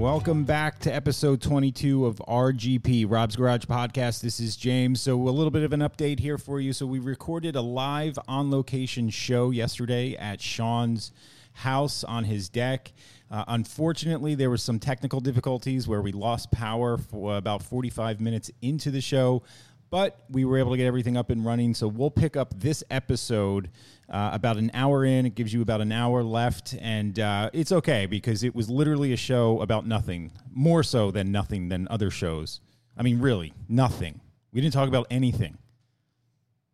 Welcome back to episode 22 of RGP, Rob's Garage Podcast. This is James. So, a little bit of an update here for you. So, we recorded a live on location show yesterday at Sean's house on his deck. Uh, unfortunately, there were some technical difficulties where we lost power for about 45 minutes into the show, but we were able to get everything up and running. So, we'll pick up this episode uh, about an hour in. It gives you about an hour left, and uh, it's okay because it was literally a show about nothing, more so than nothing than other shows. I mean, really, nothing. We didn't talk about anything.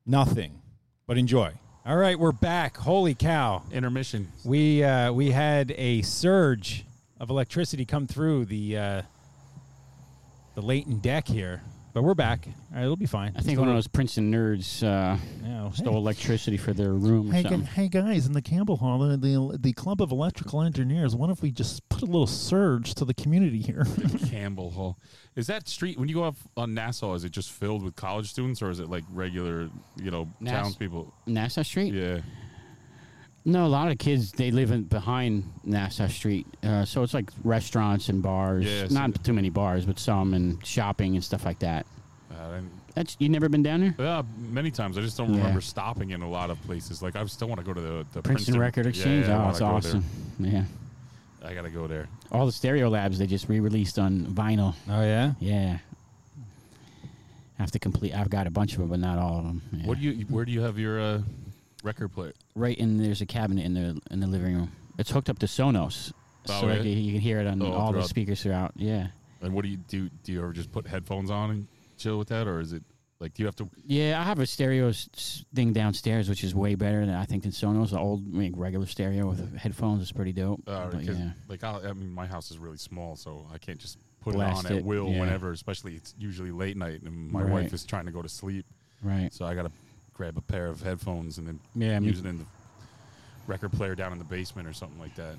Nothing. But enjoy. All right, we're back. Holy cow. Intermission. We uh, we had a surge of electricity come through the uh, the latent deck here, but we're back. All right, it'll be fine. I think one of those Princeton nerds uh, Yeah, stole hey. electricity for their room. Hey, something. gu- hey guys, in the Campbell Hall, the, the the Club of Electrical Engineers. What if we just put a little surge to the community here? Campbell Hall. Is that street when you go up on Nassau? Is it just filled with college students, or is it like regular, you know, Nass- townspeople? Nassau Street? Yeah. No, a lot of kids they live in behind Nassau Street, uh, so it's like restaurants and bars. Yeah, so- Not too many bars, but some and shopping and stuff like that. Uh, and, That's you never been down there? yeah, many times I just don't Yeah. remember stopping in a lot of places. Like I still want to go to the, the Princeton, Record Exchange. Yeah, I oh, it's go awesome. Yeah, I gotta go there. all the Stereolabs they just re-released on vinyl. Oh yeah. Yeah. I have to complete. I've got a bunch of them, but not all of them. Yeah. What do you? Where do you have your uh, record player? right in there's a cabinet in the in the living room. It's hooked up to Sonos, Oh, so yeah? like, you, can hear it on Oh, all the speakers throughout. Yeah, And what do you do? Do you ever just put headphones on and chill with that, or is it like do you have to? yeah. I have a stereo thing downstairs, which is way better than I think than Sonos. The old like, regular stereo with headphones is pretty dope. Uh, But yeah, Like I'll, I mean, my house is really small, so I can't just put Blast it on at it, will yeah. whenever. Especially it's usually late night, and my Right. wife is trying to go to sleep, right. so I gotta grab a pair of headphones and then Yeah, I mean, use it in the record player down in the basement or something like that.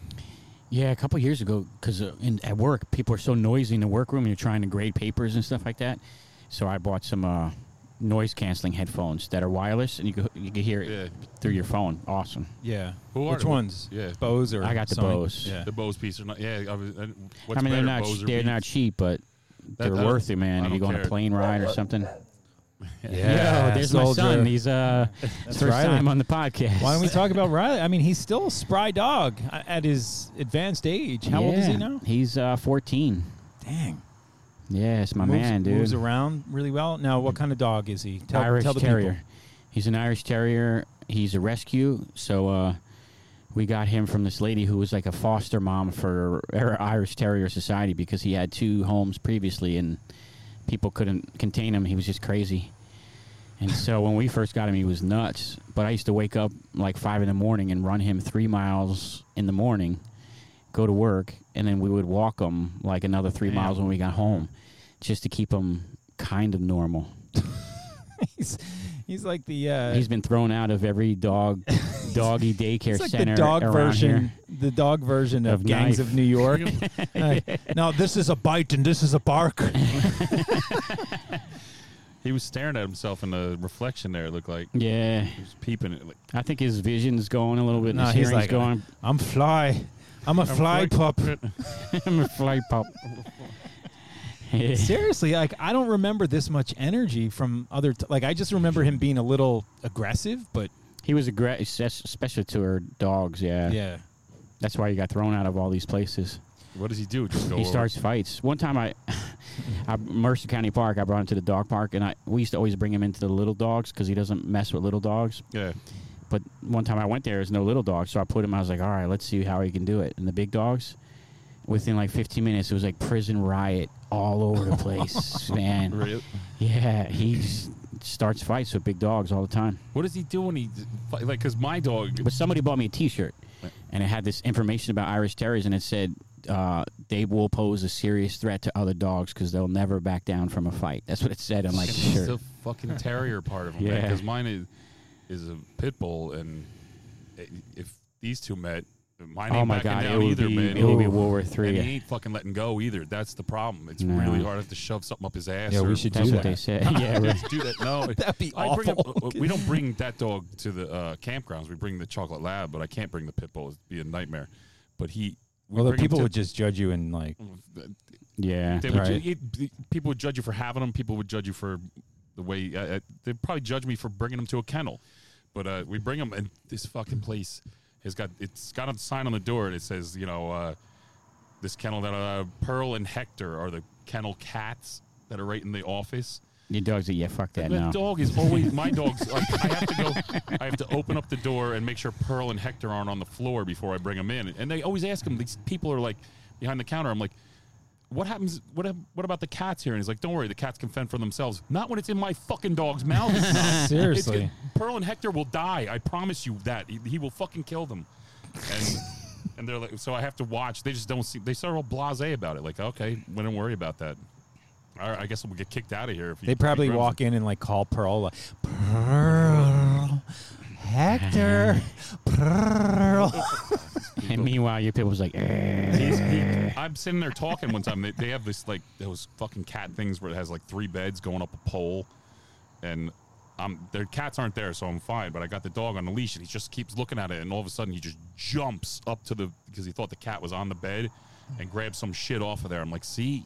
yeah. A couple years ago, because uh, in at work, people are so noisy in the workroom. You're trying to grade papers and stuff like that. So I bought some uh, noise canceling headphones that are wireless, and you can you can hear it Yeah, through your phone. Awesome. Yeah. Who are Which they? ones? yeah. Bose or I got the Sony? Bose. Yeah. The Bose piece are not. Yeah, I, was, uh, what's I mean, they're better, not Bose or they're not cheap, but they're I don't- worth it, man. If you don't go on a care. plane ride or something. Yeah, Yo, there's my son. He's uh That's first Riley. time on the podcast. Why don't we talk about Riley? I mean, he's still a spry dog at his advanced age. How old is he now? He's uh 14. Dang. Yeah, it's my moves, man, dude. Moves around really well. Now, what kind of dog is he? Tell, Irish tell the Terrier. people. He's an Irish Terrier. He's a rescue. So uh we got him from this lady who was like a foster mom for Irish Terrier Society because he had two homes previously and people couldn't contain him. He was just crazy. And so when we first got him, he was nuts. But I used to wake up like five in the morning and run him three miles in the morning, go to work, and then we would walk him like another three Damn. miles when we got home, just to keep him kind of normal. he's, he's like the. Uh, He's been thrown out of every dog doggy daycare like center the dog around version, here. the dog version of, Of Gangs Knife. of New York. Uh, now this is a bite and this is a bark. He was staring at himself in the reflection there. It looked like Yeah, he was peeping at like I think his vision's going a little bit. No, his he's like, going. I'm fly. I'm a fly like- pup. I'm a fly pup. Seriously, like I don't remember this much energy from other. T- like I just remember him being a little aggressive, but he was aggressive, especially to her dogs. Yeah. yeah. that's why he got thrown out of all these places. What does he do? Just go. he over- starts fights. One time, I, I Mercer County Park, I brought him to the dog park, and I we used to always bring him into the little dogs because he doesn't mess with little dogs. Yeah. But one time I went there, there's no little dogs, so I put him. I was like, all right, let's see how he can do it. And the big dogs, within like 15 minutes, it was like prison riot all over the place, man. Really? Yeah, he starts fights with big dogs all the time. What does he do when he like? Because my dog. But somebody bought me a T-shirt, and it had this information about Irish Terriers, and it said uh, they will pose a serious threat to other dogs because they'll never back down from a fight. That's what it said on my It's shirt. the fucking terrier part of him. Yeah. Because mine is is a pit bull, and i- if these two met, mine ain't Oh my god, down it would either, be man. it would be World War And he ain't fucking letting go either. That's the problem. It's No. really hard to shove something up his ass. Yeah, we should do that. what they said. yeah, Let's do that. No, That'd be I bring him, awful. uh, we don't bring that dog to the uh, campgrounds. We bring the chocolate lab, but I can't bring the pit bull. It'd be a nightmare. But he we Well, the people to- would just judge you and like. Yeah. They would Right. ju- it- people would judge you for having them. People would judge you for the way uh, uh, they'd probably judge me for bringing them to a kennel. But uh, we bring them, and this fucking place has got it's got a sign on the door. It says, you know, uh, this kennel that uh, Pearl and Hector are the kennel cats that are right in the office. Your dog's a yeah. Fuck that. The No. dog is always my dog's. Like, I have to go. I have to open up the door and make sure Pearl and Hector aren't on the floor before I bring them in. And they always ask them. These people are like behind the counter. I'm like, what happens? What what about the cats here? And he's like, don't worry, the cats can fend for themselves. Not when it's in my fucking dog's mouth. It's not. Seriously. It's- Pearl and Hector will die. I promise you that. He, he will fucking kill them. And and they're like, so I have to watch. They just don't see. They start all blasé about it. Like, okay, we don't worry about that. All right, I guess we'll get kicked out of here. If you, They probably if he grabs walk in and like call Pearl, like, Pearl, Hector, Pearl. And meanwhile, your people's like, eh. He's, he, I'm sitting there talking one time. They, they have this like those fucking cat things where it has like three beds going up a pole, and um, their cats aren't there, so I'm fine. But I got the dog on the leash, and he just keeps looking at it, and all of a sudden he just jumps up to the because he thought the cat was on the bed, and grabs some shit off of there. I'm like, see,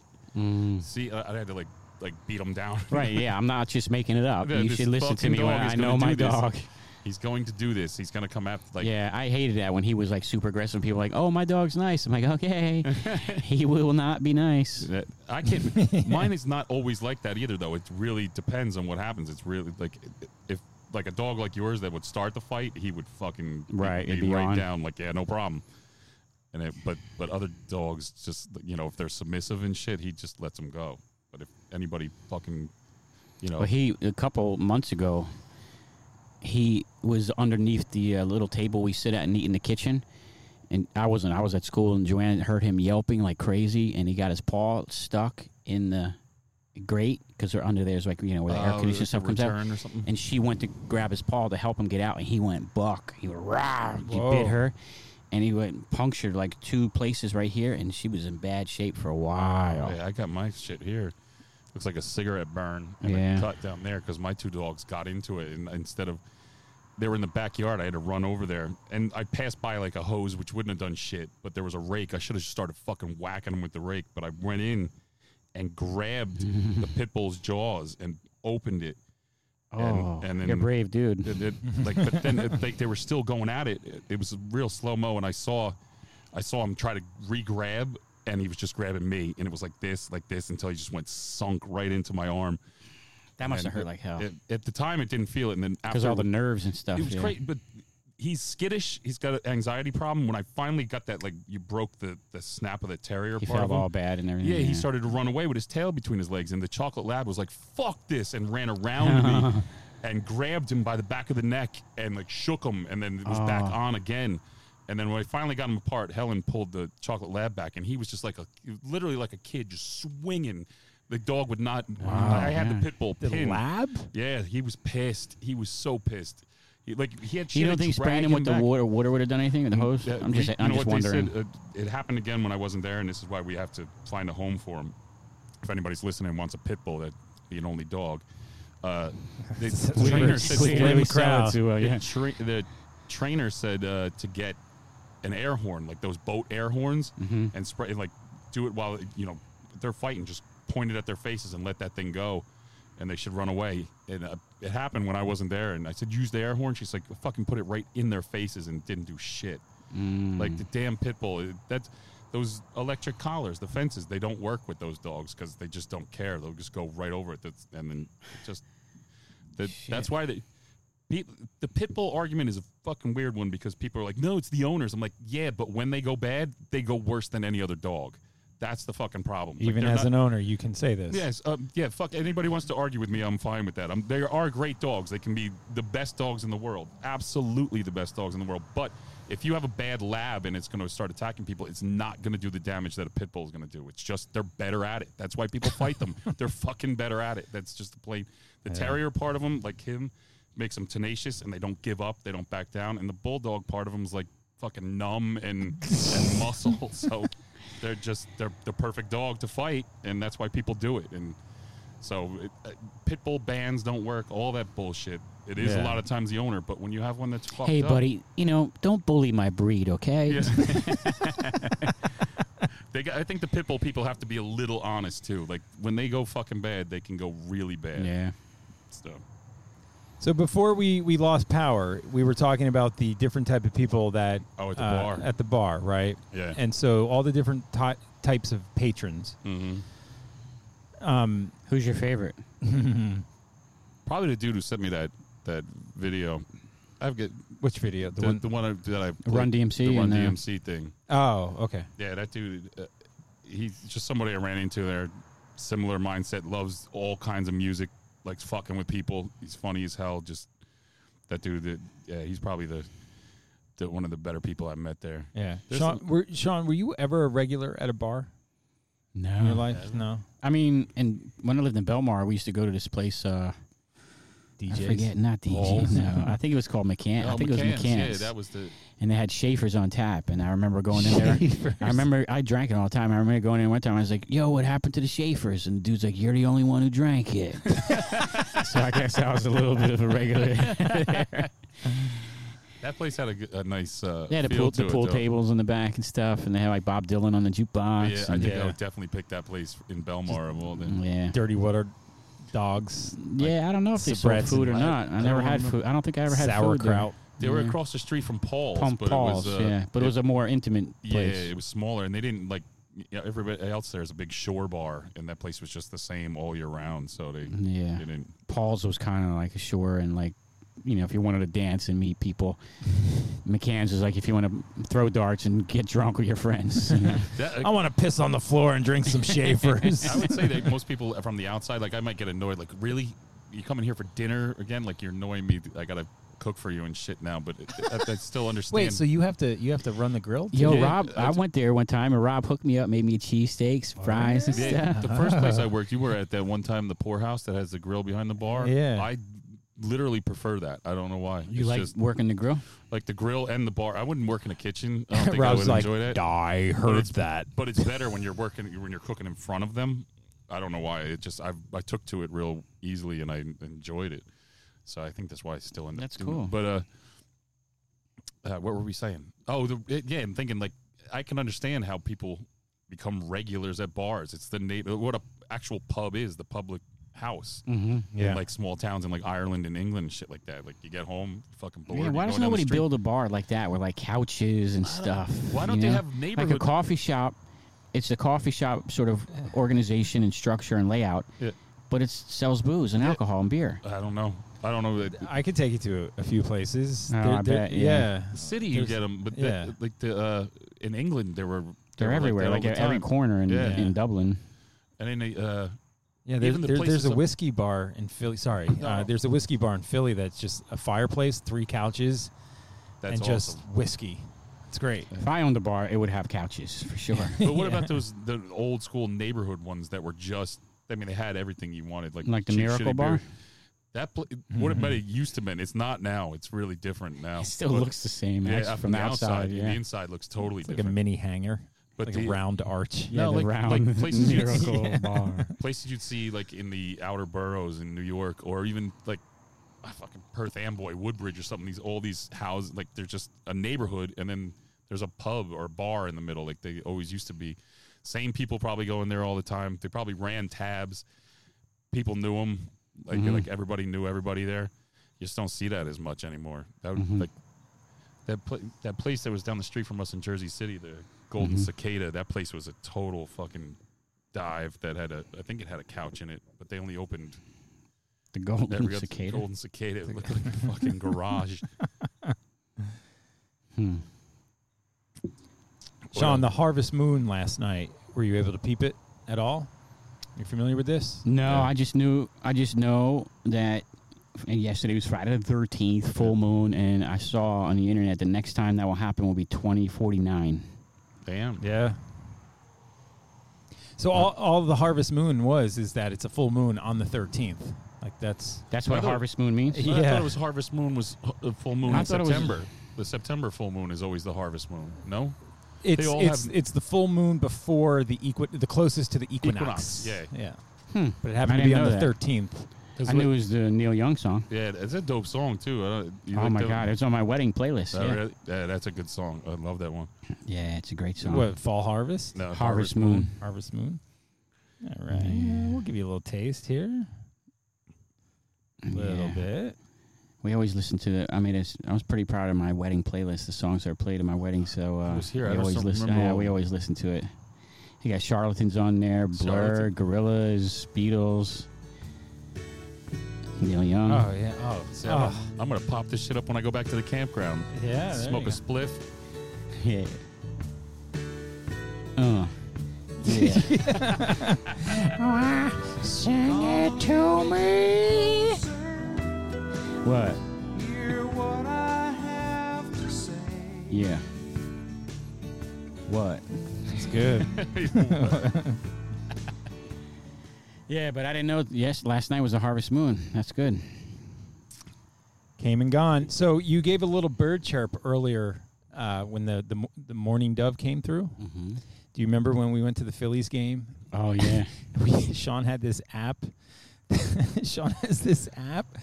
see, I, I had to like like beat him down. right. Yeah. I'm not just making it up. Yeah, you this should listen to fucking me when dog is I gonna know my this. dog. He's going to do this. He's going to come after like yeah, I hated that when he was like super aggressive. People were like, "Oh, my dog's nice." I'm like, "Okay, he will not be nice." That- I can't. mine is not always like that either, though. It really depends on what happens. It's really like if like a dog like yours that would start the fight, he would fucking be- Right, be right on. down like yeah, no problem. And it, but but other dogs just you know if they're submissive and shit, he just lets them go. But if anybody fucking you know Well, he a couple months ago, he was underneath the uh, little table we sit at and eat in the kitchen, and I wasn't. I was at school, and Joanne heard him yelping like crazy, and he got his paw stuck in the grate because they're under there's like you know where the air uh, conditioning stuff comes out. or something. And she went to grab his paw to help him get out, and he went buck. He went rah. He Whoa. bit her, and he went punctured like two places right here, and she was in bad shape for a while. Yeah, I got my shit here. Looks like a cigarette burn and Yeah. a cut down there because my two dogs got into it, and instead of they were in the backyard, I had to run over there, and I passed by like a hose, which wouldn't have done shit, but there was a rake. I should have just started fucking whacking them with the rake, but I went in and grabbed the pit bull's jaws and opened it. Oh, and then- you're brave, dude. It, it, like, but then it, like they were still going at it. It, it was real slow mo, and I saw, I saw him try to re-grab, and he was just grabbing me, and it was like this, like this, until he just went sunk right into my arm. That must And have hurt like hell. it- at the time, it didn't feel it, and then Because after all the nerves and stuff. it was yeah. great, but he's skittish. He's got an anxiety problem. When I finally got that, like you broke the the snap of the terrier He part felt of him. all bad and everything. Yeah, he started to run away with his tail between his legs, and the chocolate lab was like, "Fuck this!" and ran around me and grabbed him by the back of the neck and like shook him, and then it was back Oh. on again. And then when I finally got him apart, Helen pulled the chocolate lab back, and he was just like a literally like a kid, just swinging. The dog would not. I had yeah. the pit bull The pinned. lab? Yeah, he was pissed. He was so pissed. He, like he had. You don't think drag spraying him with the water, water would have done anything with the hose? Yeah, I'm just, we- I'm know just what they wondering. said, uh, it happened again when I wasn't there, and this is why we have to find a home for him. If anybody's listening and wants a pit bull, that be an only dog. Uh, the trainer said sleeping the, in the crowd. To, uh, the tra- the trainer said uh, to get an air horn, like those boat air horns, Mm-hmm. and spray, and, like do it while you know they're fighting. Just point it at their faces and let that thing go, and they should run away. And uh, it happened when I wasn't there, and I said use the air horn. She's like, fucking put it right in their faces, and didn't do shit. Mm. Like the damn pit bull. it- That's those electric collars, the fences. They don't work with those dogs because they just don't care. They'll just go right over it. That's, and then just that, that's why they. The pit bull argument is a fucking weird one because people are like, "No, it's the owners." I'm like, "Yeah, but when they go bad, they go worse than any other dog. That's the fucking problem." Even they're as not- an owner, you can say this. Yes, um, yeah. Fuck anybody wants to argue with me. I'm fine with that. Um, they are great dogs. They can be the best dogs in the world. Absolutely the best dogs in the world. But if you have a bad lab and it's going to start attacking people, it's not going to do the damage that a pit bull is going to do. It's just they're better at it. That's why people fight them. They're fucking better at it. That's just the plain. The terrier part of them, like him, makes them tenacious and they don't give up. They don't back down. And the bulldog part of them is like fucking numb and, and muscle. So they're just they're the perfect dog to fight, and that's why people do it. And so it, uh, pit bull bans don't work. All that bullshit. It is Yeah. a lot of times the owner, but when you have one that's fucked Hey, up, buddy, you know, don't bully my breed, okay? Yeah. they got, I think the pit bull people have to be a little honest too. Like when they go fucking bad, they can go really bad. Yeah. So So before we we lost power, we were talking about the different type of people that Oh, at the uh, bar. at the bar, right? Yeah. And so all the different ty- types of patrons. hmm Um, Who's your favorite? probably the dude who sent me that that video. I've got which video? The the, one. the one I- that I Run DMC the Run and, uh, DMC thing. oh, okay. Yeah, that dude. Uh, he's just somebody I ran into there. Similar mindset, loves all kinds of music, likes fucking with people. He's funny as hell. Just that dude. That yeah, he's probably the, the one of the better people I've met there. Yeah. There's Sean, some- were, Sean, were you ever a regular at a bar in your No. life? No. I mean, and when I lived in Belmar, we used to go to this place. Uh, I forget, not DJ. Balls. No, I think it was called McCann. I Oh, think it was McCann's. McCann's. Yeah, that was the. and they had Schaefer's on tap. And I remember going in there. I remember I drank it all the time. I remember going in one time. I was like, "Yo, what happened to the Schaefer's?" And the dude's like, "You're the only one who drank it." so I guess I was a little bit of a regular. That place had a, a nice. Uh, they had the feel pool, to the it, pool though. tables in the back and stuff, and they had like Bob Dylan on the jukebox. Yeah, I and- think I would definitely pick that place in Belmar of all the. yeah. Dirty water dogs. Yeah, I don't know if they sold Sabrett's food or and- not. I, I never don't had remember. food. I don't think I ever had food there. Sauerkraut. They were Yeah. across the street from Paul's, Pump but Paul's, it was uh, yeah, but it was a more intimate yeah, place. it was smaller, and they didn't like. Yeah, everybody else there's a big shore bar, and that place was just the same all year round. So they, Yeah. they didn't. Paul's was kind of like a shore and like, you know, if you wanted to dance and meet people. McCann's is like if you want to throw darts and get drunk with your friends. you know. That, uh, I want to piss on the floor and drink some Schaefer's. I would say that most people from the outside, like I might get annoyed. Like, really, you coming here for dinner again? Like you're annoying me. I gotta cook for you and shit now. But it, I, I still understand. Wait, so you have to you have to run the grill? too? Yo, Yeah, Rob, I that's- went there one time and Rob hooked me up, made me cheesesteaks, fries, and stuff. the first place I worked, you were at that one time, the poorhouse that has the grill behind the bar. Yeah. I literally prefer that. I don't know why. You it's like just working the grill? like the grill and the bar. I wouldn't work in a kitchen. I don't think I Rob's would like, enjoy that. I heard it's- that. But it's better when you're working when you're cooking in front of them. I don't know why. It just I I took to it real easily and I enjoyed it. So I think that's why I still end up. That's doing it. cool. But uh, uh, what were we saying? Oh, the, it, yeah. I'm thinking like I can understand how people become regulars at bars. It's the na- what a actual pub is. The public house. Mm-hmm. Yeah. In like small towns in like Ireland and England and shit like that. Like you get home, fucking bored. Yeah, why does down the nobody build a bar like that with like couches and stuff? Why don't you they know? have like a coffee shop? It's a coffee shop sort of organization and structure and layout, Yeah. but it sells booze and alcohol and beer. I don't know. I don't know that I could take you to a few places. Oh, They're- I they're- bet, yeah. The city you There's- get them, but yeah. the, like the uh, in England there were they They're everywhere, like, like, at every corner in, Yeah. in Dublin. And then they, uh, Yeah, there's, the there, there's a up- whiskey bar in Philly. Sorry, uh, there's a whiskey bar in Philly that's just a fireplace, three couches, that's and just awesome. whiskey. It's great. If I owned a bar, it would have couches for sure. But what Yeah. about those the old school neighborhood ones that were just? I mean, they had everything you wanted, like Like the cheap, Miracle shitty Bar? beer. That pla what it used to been. It's not now. It's really different now. it still But- looks the same yeah, actually, from the outside. and yeah. the inside looks totally It's like a mini hangar, but like the a round arch. yeah, No, like- round like places you'd see- bar. places you'd see like in the outer boroughs in New York, or even like fucking Perth Amboy, Woodbridge, or something. These all these houses, like they're just a neighborhood, and then there's a pub or a bar in the middle, like they always used to be. Same people probably go in there all the time. They probably ran tabs. People knew them, like Mhm. like everybody knew everybody there. You just don't see that as much anymore. That would, Mhm. like that pla- that place that was down the street from us in Jersey City, the Golden Mhm. Cicada. That place was a total fucking dive that had a I think it had a couch in it, but they only opened The golden every other cicada. golden cicada. It looked like a fucking garage. Hmm. Sean, the Harvest Moon last night. Were you able to peep it at all? You familiar with this? No, Yeah. I just knew. I just know that. And yesterday was Friday the thirteenth, full moon, and I saw on the internet the next time that will happen will be twenty forty nine. Damn. Yeah. So all, all the Harvest Moon was is that it's a full moon on the 13th. Like that's That's what I a thought- harvest moon means. I Yeah. thought it was harvest moon was h- full moon I in thought it was- September. the September full moon is always the harvest moon. No, it's all it's have- it's the full moon before the equi- the closest to the equinox. Equinox, yeah. Yeah. Hmm. But it happened I to be didn't on know the that. 13th. I knew it was the Neil Young song. Yeah, it's a dope song too. Uh, you oh like my god, one? it's on my wedding playlist. Oh, yeah. really? yeah, that's a good song. I love that one. yeah, it's a great song. What fall harvest? No, Harvest Moon. Harvest Moon. All right, we'll give you a little taste here. A little Yeah. bit. We always listen to the. I mean, it's, I was pretty proud of my wedding playlist. The songs that are played at my wedding. So uh, I was here. I we just always listen. remember Yeah, we always listen to it. You got Charlatans on there, Blur, Charlatan. Gorillaz, Beatles, Neil Young. Oh yeah. Oh, See, I'm, gonna, I'm gonna pop this shit up when I go back to the campground. yeah. there Smoke you a go. spliff. Yeah. Uh. Yeah. Sing it to me. What? Yeah. What? It's good. Yeah, but I didn't know. Yes, last night was a harvest moon. That's good. Came and gone. So you gave a little bird chirp earlier uh, when the, the the morning dove came through. Mm-hmm. Do you remember when we went to the Phillies game? Oh yeah. We, Sean had this app. Sean has this app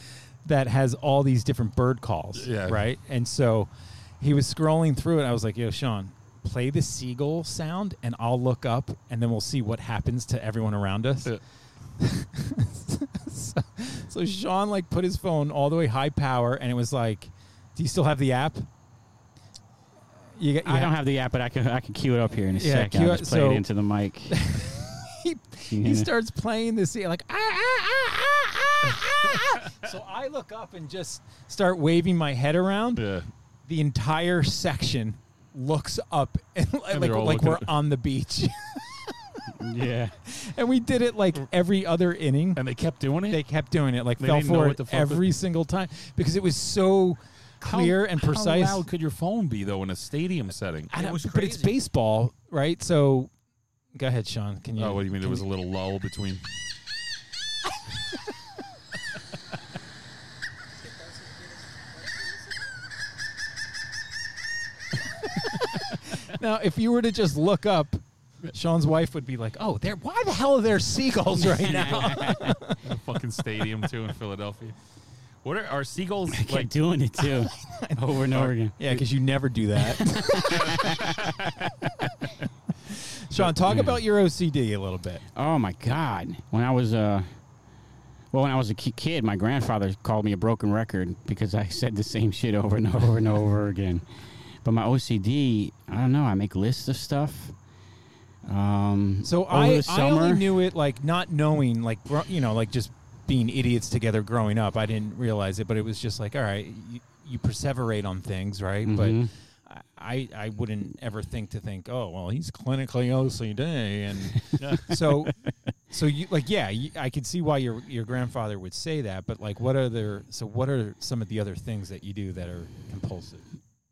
that has all these different bird calls. Yeah. Right. And so he was scrolling through it. I was like, "Yo, Sean, play the seagull sound, and I'll look up, and then we'll see what happens to everyone around us." Yeah. So, so Sean like put his phone all the way high power, and it was like, "Do you still have the app?" You, you I don't have the app, but I can I can cue it up here in a Yeah, second. cue I'll just play so- it into the mic. he, he starts playing this like ah, ah, ah, ah, ah, ah, ah. so I look up and just start waving my head around. Yeah. The entire section looks up and like, they're all like looking we're at- on the beach, yeah. and we did it like every other inning. And they kept doing it. They kept doing it like They fell didn't know for what it the fuck every single time because it was so How- clear and precise. How loud could your phone be though in a stadium setting? I It was but it's crazy. baseball, right? So, go ahead, Sean. Can you? Oh, what do you mean? There was a little lull between. Now, if you were to just look up, Sean's wife would be like, "Oh, there. Why the hell are there seagulls right now?" a fucking stadium too in Philadelphia. What are our seagulls Kept like? doing it too, over and over again. yeah, because you never do that. Sean, talk about your OCD a little bit. Oh my God! When I was uh, well, when I was a ki- kid, my grandfather called me a broken record because I said the same shit over and over and over again. But my OCD, I don't know. I make lists of stuff. Um, So I, I only knew it like not knowing, like gro- you know, like just being idiots together growing up. I didn't realize it, but it was just like, all right, you, you perseverate on things, right? Mhm. But I, I wouldn't ever think to think, oh, well, he's clinically OCD, and so, so you like, yeah, you, I could see why your your grandfather would say that, but like, what are there? So, what are some of the other things that you do that are compulsive?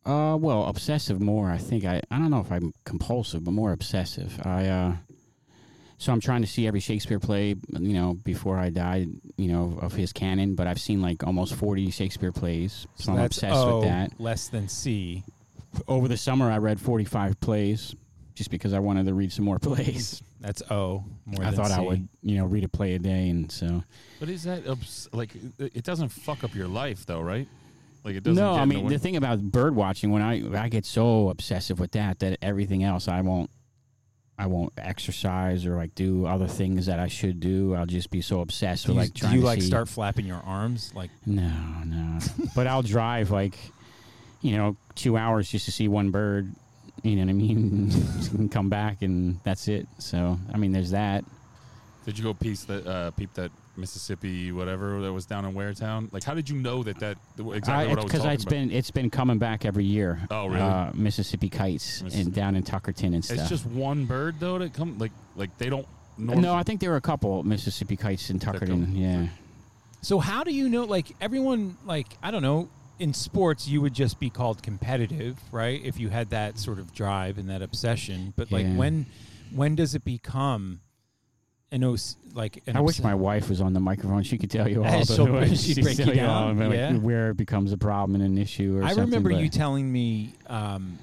Uh, well, obsessive more. I think I. I don't know if I'm compulsive, but more obsessive. I. uh So I'm trying to see every Shakespeare play. You know, before I died. You know, of his canon. But I've seen like almost 40 Shakespeare plays, so, I'm that's obsessed O with that. less than C. Over the summer, I read 45 plays, just because I wanted to read some more plays. That's O. More I than thought I C. would, you know, read a play a day, and so. But is that obs- like it it doesn't fuck up your life though, right? Like it doesn't. No, get I mean way- the thing about bird watching when I I get so obsessive with that that everything else I won't I won't exercise or like do other things that I should do. I'll just be so obsessed Do with you, like do you to like see- start flapping your arms? Like, No, no. but I'll drive like you know two hours just to see one bird. You know what I mean? and come back and that's it. So I mean, there's that. Did you go piece that uh, peep that Mississippi whatever that was down in Waretown? Like, how did you know that that exactly what I was Because talking it's about? been it's been coming back every year. Oh, really? Uh, Mississippi kites Mississippi. and down in Tuckerton and stuff. It's just one bird though that come like like they don't. Norm- No, I think there were a couple Mississippi kites in Tuckerton. Yeah. so how do you know? Like, everyone, like, I don't know. In sports, you would just be called competitive, right? If you had that sort of drive and that obsession. But like, Yeah. when, when does it become an like? An I wish my wife was on the microphone. She could tell you all. The she'll- way- she'd break you down, all about, like, yeah. where it becomes a problem and an issue. Or I remember you telling me. Um,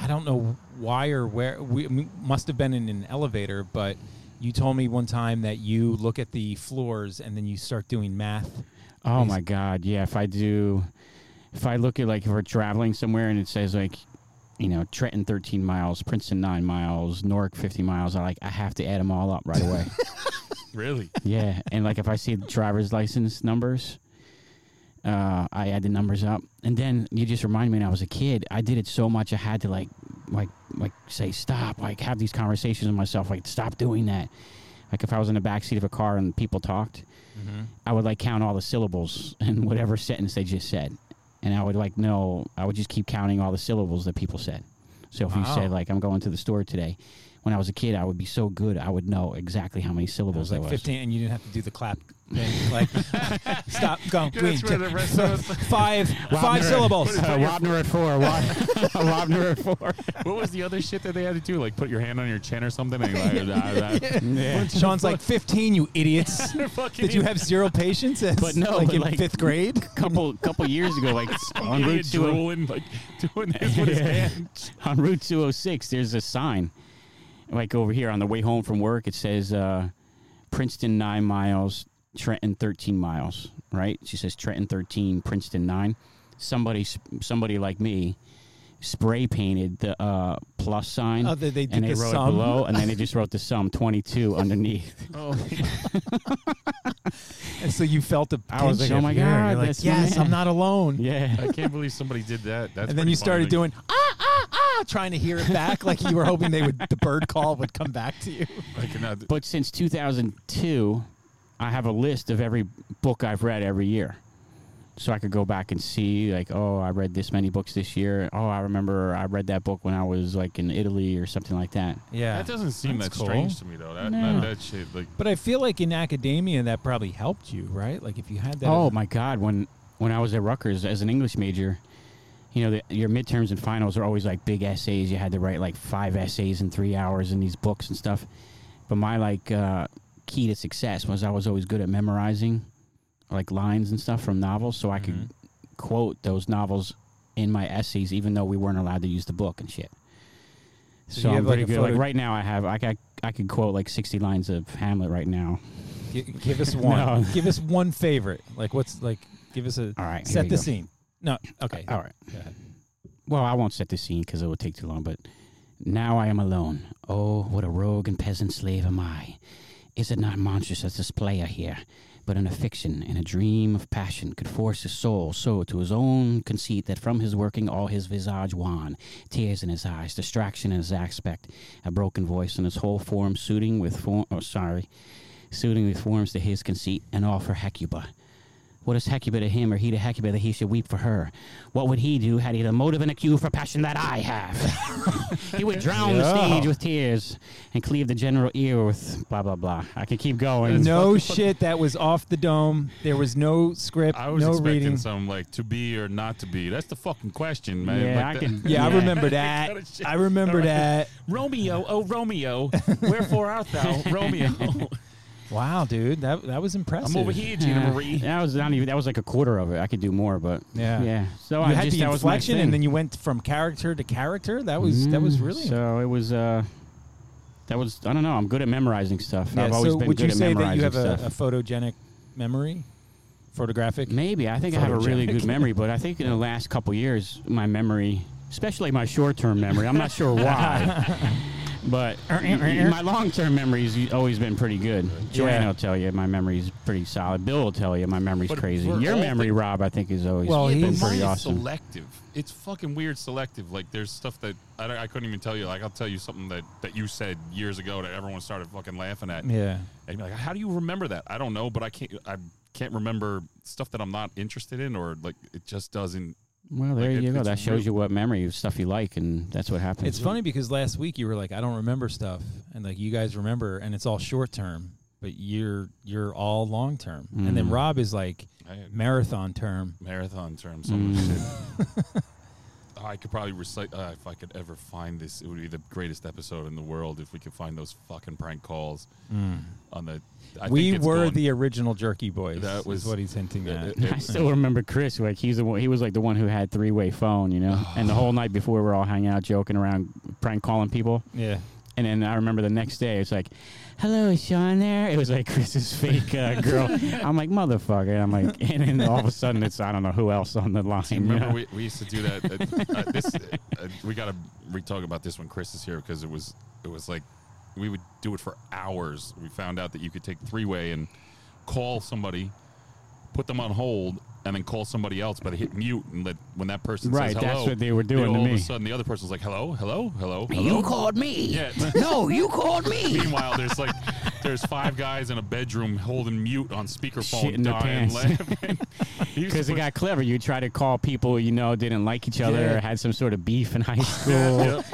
I don't know why or where. We must have been in an elevator, but You told me one time that you look at the floors and then you start doing math. Oh my God! Yeah, if I do, if I look at like if we're traveling somewhere and it says like, you know, Trenton 13 miles, Princeton 9 miles, Newark 50 miles, I like I have to add them all up right away. Really? yeah, and like if I see the driver's license numbers, uh, I add the numbers up, and then you just remind me when I was a kid, I did it so much I had to like, like, like say stop, like have these conversations with myself, like stop doing that. Like if I was in the back seat of a car and people talked, I would like count all the syllables in whatever sentence they just said, and I would like know. I would just keep counting all the syllables that people said. So if you Wow. said like I'm going to the store today, when I was a kid, I would be so good I would know exactly how many It syllables was like there 15, and you didn't have to do the clap thing. Like, stop, go, green, That's where the rest of us- five, five syllables. Uh, Wapner at four. Wa- Wapner at four. What was the other shit that they had to do? Like put your hand on your chin or something? And like, uh, Yeah. Sean's like 15, you idiots. Did you have zero patience? As, But no, like but in like- fifth grade. couple couple years ago, like on Route two drooling, like doing this with his hand? on Route two hundred six, there's a sign, like over here on the way home from work. It says uh, Princeton nine miles, Trenton thirteen miles. Right? She says Trenton thirteen, Princeton nine. Somebody somebody like me spray painted the uh, plus sign. Oh, they, they did and they the wrote sum. it below, and then they just wrote the sum twenty two underneath. Oh, And so you felt a I was pinch like, oh my. God, You're like, that's yes, man. I'm not alone. Yeah. I can't believe somebody did that. That's and then pretty you started doing ah ah ah, trying to hear it back, like you were hoping they would the bird call would come back to you. I cannot. But since 2002, I have a list of every book I've read every year. So I could go back and see, like, oh, I read this many books this year. Oh, I remember I read that book when I was like in Italy or something like that. Yeah, That doesn't seem That's that cool. strange to me though. That, No. that that shit like But I feel like in academia that probably helped you, right? Like if you had that. Oh my God! When when I was at Rutgers as an English major, you know, the, your midterms and finals are always like big essays. You had to write like five essays in three hours in these books and stuff. But my like uh, key to success was I was always good at memorizing like lines and stuff from novels, so I could mm-hmm. quote those novels in my essays, even though we weren't allowed to use the book and shit. So you I'm have, like, pretty a good. Like photo- right now, I have I got I could quote like sixty lines of Hamlet right now. Gi- give us one. No. Give us one favorite. Like what's like? Give us a All right, here set we the go. scene. No, okay. All right. Go ahead. Well, I won't set the scene because it would take too long, but now I am alone. Oh, what a rogue and peasant slave am I. Is it not monstrous as this player here, but an affection and a dream of passion, could force his soul so to his own conceit that from his working all his visage wan, tears in his eyes, distraction in his aspect, a broken voice, and his whole form suiting with form, oh, sorry, suiting with forms to his conceit, and all for Hecuba. What is Hecuba to him, or he to Hecuba that he should weep for her? What would he do had he the motive and a cue for passion that I have? he would drown the stage with tears and cleave the general ear with blah blah blah. I could keep going. No shit. That was off the dome. There was no script. I was no expecting reading. some like to be or not to be. That's the fucking question, man. Yeah, Like I can- Yeah, I remember that. I remember All right. that. Romeo, oh Romeo, wherefore art thou, Romeo? Wow, dude, that that was impressive. I'm over here, Gina Yeah. Marie. That was not even. That was like a quarter of it. I could do more, but Yeah. yeah. So You I had just the that was my inflection, thing. and then you went from character to character. That was that was Mm, really. So it was. uh That was. I don't know. I'm good at memorizing stuff. Yeah, I've always so been would good you at say that memorizing you have a, stuff. a photogenic memory, photographic? Maybe I think I have a really good memory, but I think in the last couple years, my memory, especially my short-term memory, I'm not sure why, but er, er, er, my long-term memory's always been pretty good. Joanne Yeah. will tell you my memory's pretty solid. Bill will tell you my memory's But crazy. we're Your all memory, thi- Rob, I think is always Well, been he's- pretty mine is awesome. selective. It's fucking weird selective. Like there's stuff that I, don't- I couldn't even tell you. Like I'll tell you something that, that you said years ago that everyone started fucking laughing at. Yeah. And you're like, how do you remember that? I don't know, but I can't. I can't remember stuff that I'm not interested in, or like it just doesn't. Well, there Like, it- you go. That shows real- you what memory stuff you like, and that's what happens. It's funny because last week you were like, I don't remember stuff, and like you guys remember, and it's all short term, but you're you're all long term, and then Mm. Rob is like I marathon term. marathon term, So much shit. Mm. I could probably recite uh, if I could ever find this. It would be the greatest episode in the world if we could find those fucking prank calls on the. I we think were gone. the original Jerky Boys. That was- what he's hinting it- at. it- I still remember Chris. Like he's the one, he was like the one who had three way phone, you know. and the whole night before, we were all hanging out, joking around, prank calling people. yeah. And then I remember the next day, it's like, "Hello, is Sean there?" It was like Chris's fake uh, girl. I'm like, "Motherfucker!" I'm like, and then all of a sudden, it's I don't know who else on the line. See, you remember know? we, we used to do that. Uh, uh, this uh, we got to re-talk about this when Chris is here because it was it was like we would do it for hours. We found out that you could take three way and call somebody, put them on hold, and then call somebody else, but hit mute and let when that person Right, says that's hello. what they were doing all to of a sudden, the other person's like, "Hello, hello, hello, hello." You called me. Yeah. No, you called me. Meanwhile, there's like there's five guys in a bedroom holding mute on speakerphone, Shitting their dying pants. laughing. He used to Because it got clever. You try to call people you know didn't like each other Yeah. or had some sort of beef in high school. Yep.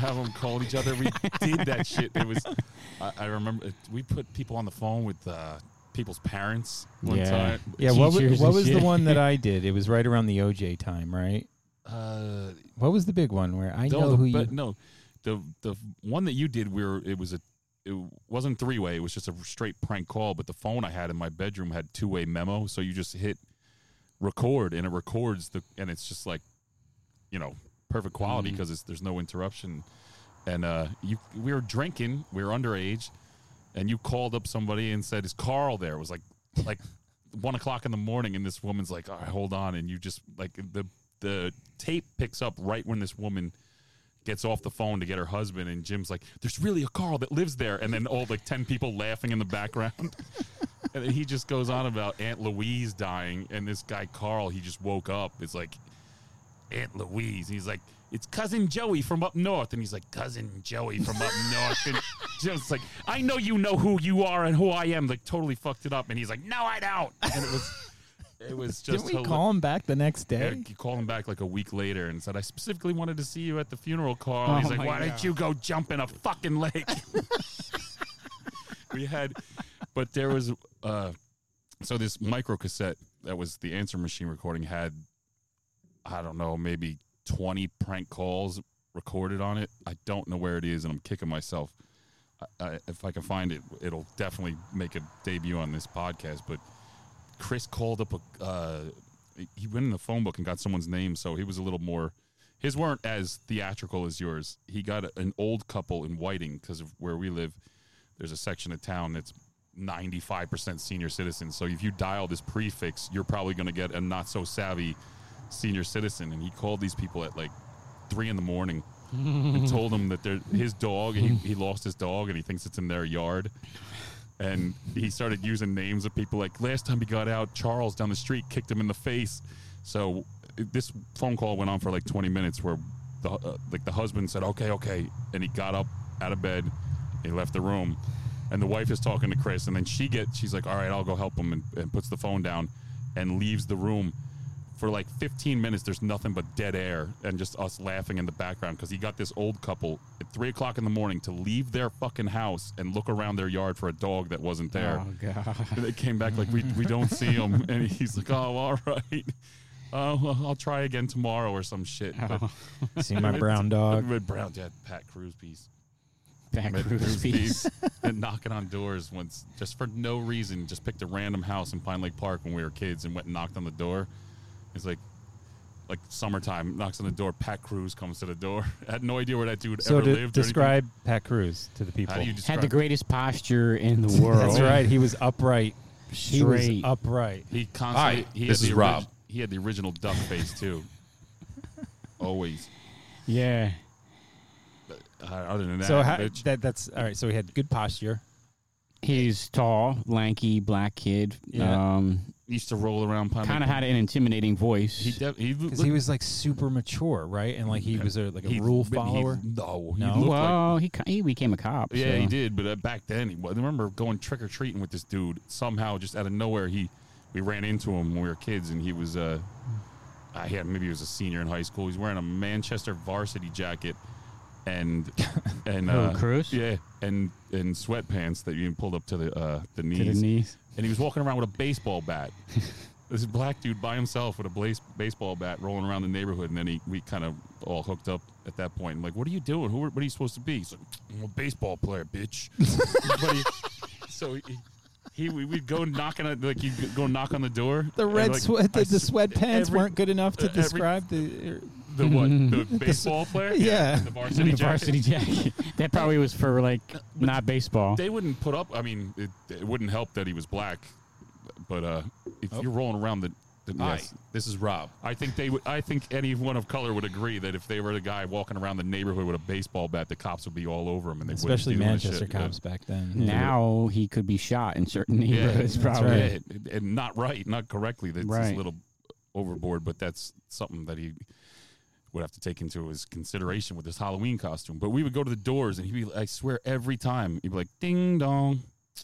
Have them call each other. We did that shit. It was. I, I remember it- we put people on the phone with uh, people's parents one Yeah. time. Yeah, what was, what was the one that I did? It was right around the OJ time, right? Uh, What was the big one where I no, know the, who you? no, the the one that you did where it was a. It wasn't three way. It was just a straight prank call. But the phone I had in my bedroom had two way memo, so you just hit record and it records the and it's just like, you know, perfect quality because there's no interruption. And uh, you we were drinking. We were underage, and you called up somebody and said, "Is Carl there?" It was like like one o'clock in the morning, and this woman's like, "All right, hold on," and you just like the the tape picks up right when this woman gets off the phone to get her husband, and Jim's like, "There's really a Carl that lives there," and then all like ten people laughing in the background. and then he just goes on about Aunt Louise dying, and this guy Carl, he just woke up. It's like Aunt Louise. He's like, it's cousin Joey from up north, and he's like, cousin Joey from up north, and Jim's like, I know you know who you are and who I am. Like totally fucked it up, and he's like, no, I don't. And it was, it was just. Didn't we hila- call him back the next day? yeah, he called him back like a week later and said, I specifically wanted to see you at the funeral, Carl. Oh He's like, my why God. didn't you go jump in a fucking lake? we had, but there was, uh, so this micro cassette that was the answer machine recording had, I don't know, maybe 20 prank calls recorded on it. I don't know where it is and I'm kicking myself. I, I, if I can find it, it'll definitely make a debut on this podcast. But Chris called up a. Uh, he went in the phone book and got someone's name, so he was a little more. His weren't as theatrical as yours. He got an old couple in Whiting because of where we live. There's a section of town that's 95% senior citizens. So if you dial this prefix, you're probably going to get a not so savvy senior citizen. And he called these people at like three in the morning and told them that his dog, he, he lost his dog and he thinks it's in their yard. And he started using names of people like last time he got out charles down the street kicked him in the face. So this phone call went on for like 20 minutes where the uh, like the husband said okay okay and he got up out of bed he left the room. And the wife is talking to chris and then she gets she's like all right i'll go help him and, and puts the phone down and leaves the room for like 15 minutes there's nothing but dead air and just us laughing in the background because he got this old couple at 3 o'clock in the morning to leave their fucking house and look around their yard for a dog that wasn't there Oh god. and they came back like we, we don't see him and he's like oh all right uh, well, I'll try again tomorrow or some shit. But, See my brown dog. Red Brown, yeah, Pat Cruz piece. Back Red Cruz Cruz piece. piece. and knocking on doors once, just for no reason. Just picked a random house in Pine Lake Park when we were kids and went and knocked on the door. It's like, like summertime, knocks on the door. Pat Cruz comes to the door. I had no idea where that dude So ever to lived. or describe Pat Cruz to the people. How do you describe? Had the greatest posture in the world. That's right. He was upright. He was Straight. upright. He constantly. Hi, he this had is the Rob. He had the original duck face too. Always. Yeah. Uh, other than that, So how, bitch, that that's all right. So he had good posture. He's tall, lanky, black kid. Yeah. Um, used to roll around. Kind of had an intimidating voice. He def- he Because looked- he was like super mature, right? And like he was a, like a he- rule he- follower. no, he No? looked like well, he he became a cop. Yeah, so. he did. But uh, back then, he, I remember going trick or treating with this dude. Somehow, just out of nowhere, he we ran into him when we were kids, and he was uh, he had maybe he was a senior in high school. He's wearing a Manchester varsity jacket and and uh, Cruz? yeah, and and sweatpants that you pulled up to the uh, the knees. To the knees. And he was walking around with a baseball bat. this black dude by himself with a blaze, baseball bat rolling around the neighborhood, and then he we kind of all hooked up at that point. I'm like, what are you doing? Who? What are you supposed to be? He's like, I'm a baseball player, bitch. he, so he, he we, we'd go knocking on like you go knock on the door. The red like, sweat, the, the sweatpants every- weren't good enough to uh, every- describe the. The what? The baseball player? Yeah. The varsity the jacket. varsity jacket. that probably was for like not baseball. They wouldn't put up. I mean, it, it wouldn't help that he was black, but uh, if you're rolling around the, the Hi, yes, this is Rob. I think they would. I think anyone of color would agree that if they were the guy walking around the neighborhood with a baseball bat, the cops would be all over him, and they wouldn't Especially do Manchester shit. cops back then. now he could be shot in certain Yeah, neighborhoods. that's probably. right. Yeah, and not right, not correctly. That's Right. a little overboard, but that's something that he would have to take into his consideration with his Halloween costume. But we would go to the doors, and he'd be, I swear, every time he'd be like, "Ding dong."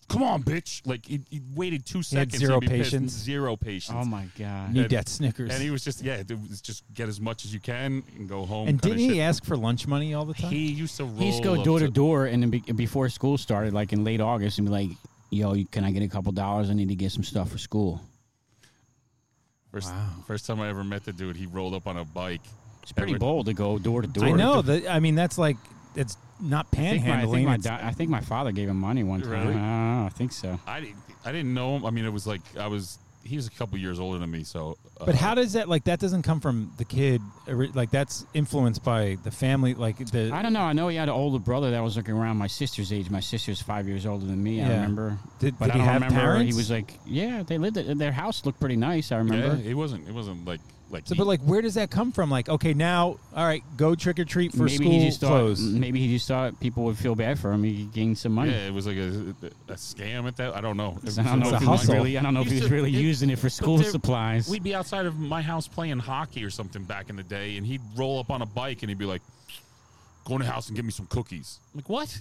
Come on, bitch! Like he, he waited two had seconds. zero he'd be pissed, patience. Zero patience. Oh my god. Need And- that Snickers. And he was just, yeah, it was just get as much as you can and go home. And kinda didn't he shit. ask for lunch money all the time? He used to roll. He used to go up door to door, and then be, before school started, like in late August, and be like, "Yo, you- can I get a couple dollars? I need to get some stuff for school." First, Wow. first time I ever met the dude, he rolled up on a bike. It's pretty Every- bold to go door to door. I know that. I mean, that's like it's not I think, my, I, panhandling. think my, it's- da- I think my father gave him money one time. Really? I don't know. I think so. I didn't, I didn't know him. I mean, it was like I was. He was a couple years older than me, so. Uh, but how does that like that doesn't come from the kid? ori- Like that's influenced by the family. Like the I don't know. I know he had an older brother that was like around my sister's age. My sister's five years older than me. I Yeah. remember. did, But did I he don't have remember. parents? He was like, yeah, they lived. At, their house looked pretty nice. I remember. Yeah, it wasn't. It wasn't like like. So, he- but like, where does that come from? Like, okay, now, all right, go trick or treat for maybe school he just clothes. thought. Maybe he just thought people would feel bad for him. He gained some money. yeah, it was like a, a scam at that. I don't know. I don't know if a he was hustle. really. I don't know if he was to- really it- using it for school there- supplies. We'd be outside of my house playing hockey or something back in the day, and he'd roll up on a bike and he'd be like, "Go in the house and get me some cookies." I'm like, what?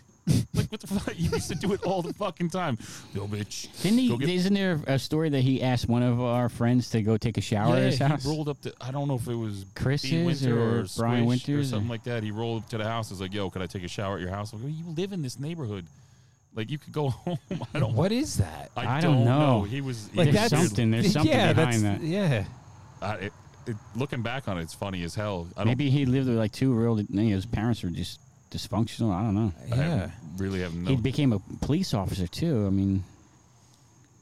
Like what the fuck? You used to do it all the fucking time. Yo, bitch. Didn't he? Go get- isn't there a story that he asked one of our friends to go take a shower at his house? he rolled up to. I don't know if it was Chris's B. Winter or or, Brian Squish Winters or something or- like that. He rolled up to the house. Was like, "Yo, could I take a shower at your house?" I'm like, you live in this neighborhood. Like you could go home. I don't. what is that? I, I don't know. He was he Like was There's that's something. There's something yeah, behind that's, that. Yeah, Uh, it, it, looking back on it, it's funny as hell. I don't, Maybe he lived with like two real. You know, his parents were just dysfunctional. I don't know. I yeah. really have no. He became a police officer too. I mean,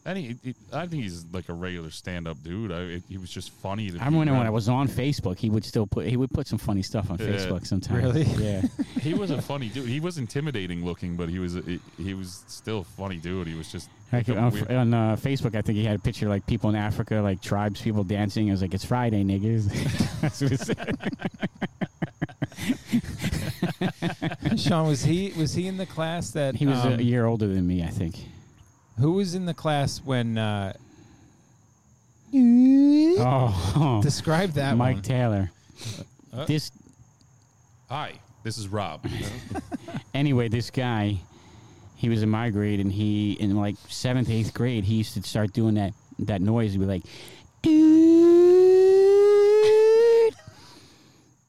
I think, it, I think he's like a regular stand-up dude. I, it, he was just funny. To I be remember when I was on Facebook, he would still put he would put some funny stuff on Yeah. Facebook sometimes. Really? Yeah. He was a funny dude. He was intimidating looking, but he was a, he was still a funny dude. He was just Like like a on, weird- on uh, Facebook, I think he had a picture like people in Africa, like tribes people dancing. It was like it's Friday, niggas. That's what it said. Sean was he was he in the class that He was um, a year older than me, I think. who was in the class when uh, Oh, describe that Mike one. Taylor. Uh, This Hi, this is Rob. anyway, this guy, he was in my grade, and he in like seventh, eighth grade, he used to start doing that that noise. He'd be like, "Dude,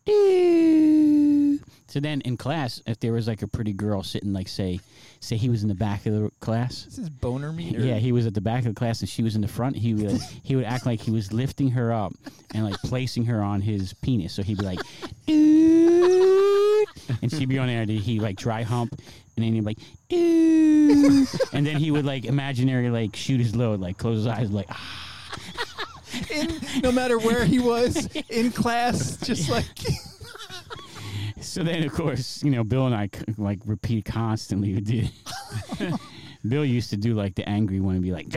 dude." So then in class, if there was like a pretty girl sitting, like say, say he was in the back of the class. This is boner meter. Yeah, he was at the back of the class and she was in the front. He would he would act like he was lifting her up and like placing her on his penis. So he'd be like, "Dude," and she'd be on there. And he like dry hump, and then he'd be like, "Dude," and then he would like imaginary like shoot his load, like close his eyes, like. "Ah." in, no matter where he was in class, just like So then, of course, you know, Bill and I like repeat constantly. We did. Bill used to do like the angry one and be like,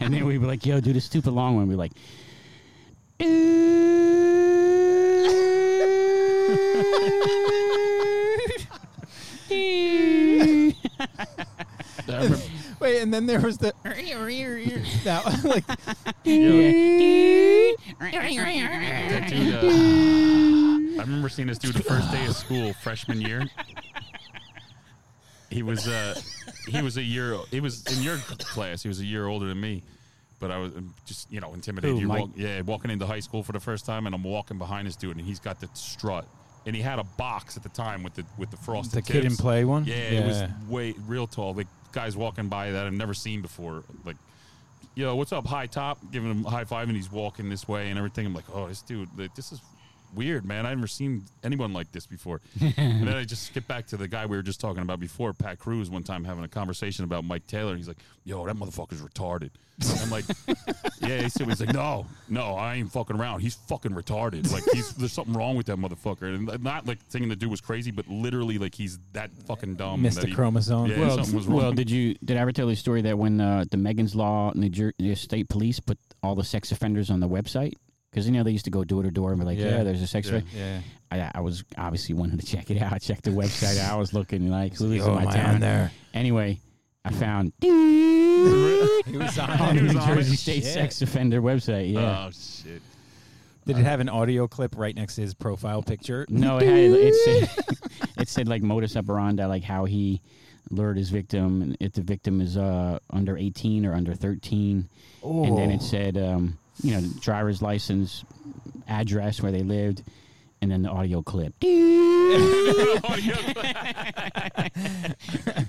and then we'd be like, "Yo, do the stupid long one." We'd be like, I remember, wait, and then there was the now like that dude, uh, I remember seeing this dude the first day of school, freshman year. He was uh, he was a year. He was in your class. He was a year older than me, but I was um, just you know intimidated. Who, You're Mike? walk- yeah, walking into high school for the first time, and I'm walking behind this dude, and he's got the strut, and he had a box at the time with the with the frosted the kid in tips. play one. Yeah, it was way real tall. Like guys walking by that I've never seen before. Like, yo, what's up, high top? Giving him a high five, and he's walking this way and everything. I'm like, oh, this dude, like, this is weird, man. I've never seen anyone like this before. and then I just skip back to the guy we were just talking about before, Pat Cruz, one time having a conversation about Mike Taylor. He's like, "Yo, that motherfucker's retarded." I'm like, "Yeah." He said, "He's like, no, no, I ain't fucking around. He's fucking retarded. Like, he's there's something wrong with that motherfucker." And not like thinking the dude was crazy, but literally like he's that fucking dumb. Missed that a he- chromosome. Yeah, well, something was wrong. well, did you did I ever tell you the story that when uh, the Megan's Law New Jersey State Police put all the sex offenders on the website? Because you know they used to go door to door and be like, Yeah. "Yeah, there's a sex Yeah. offender." Yeah. I, I was obviously wanted to check it out. I checked the website. out. I was looking like, "Who is Oh, in my am town?" there? Anyway, I found He was on on the New on Jersey it? State Shit. sex offender website. Yeah. Oh shit. Did it have an audio clip right next to his profile picture? No, it had it said it said like modus operandi, like how he lured his victim, and if the victim is uh under eighteen or under thirteen, and then it said um you know driver's license, address where they lived, and then the audio clip.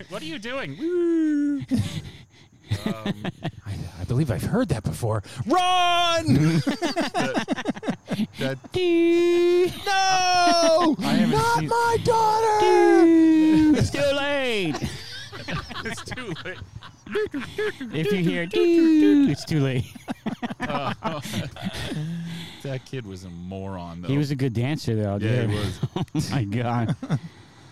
what are you doing? um, I, I believe I've heard that before. Run! that no! I haven't Not seen- my daughter! it's too late. it's too late. If you hear doo, it's too late. That kid was a moron, though. He was a good dancer though. Yeah, dude. he was. oh my god.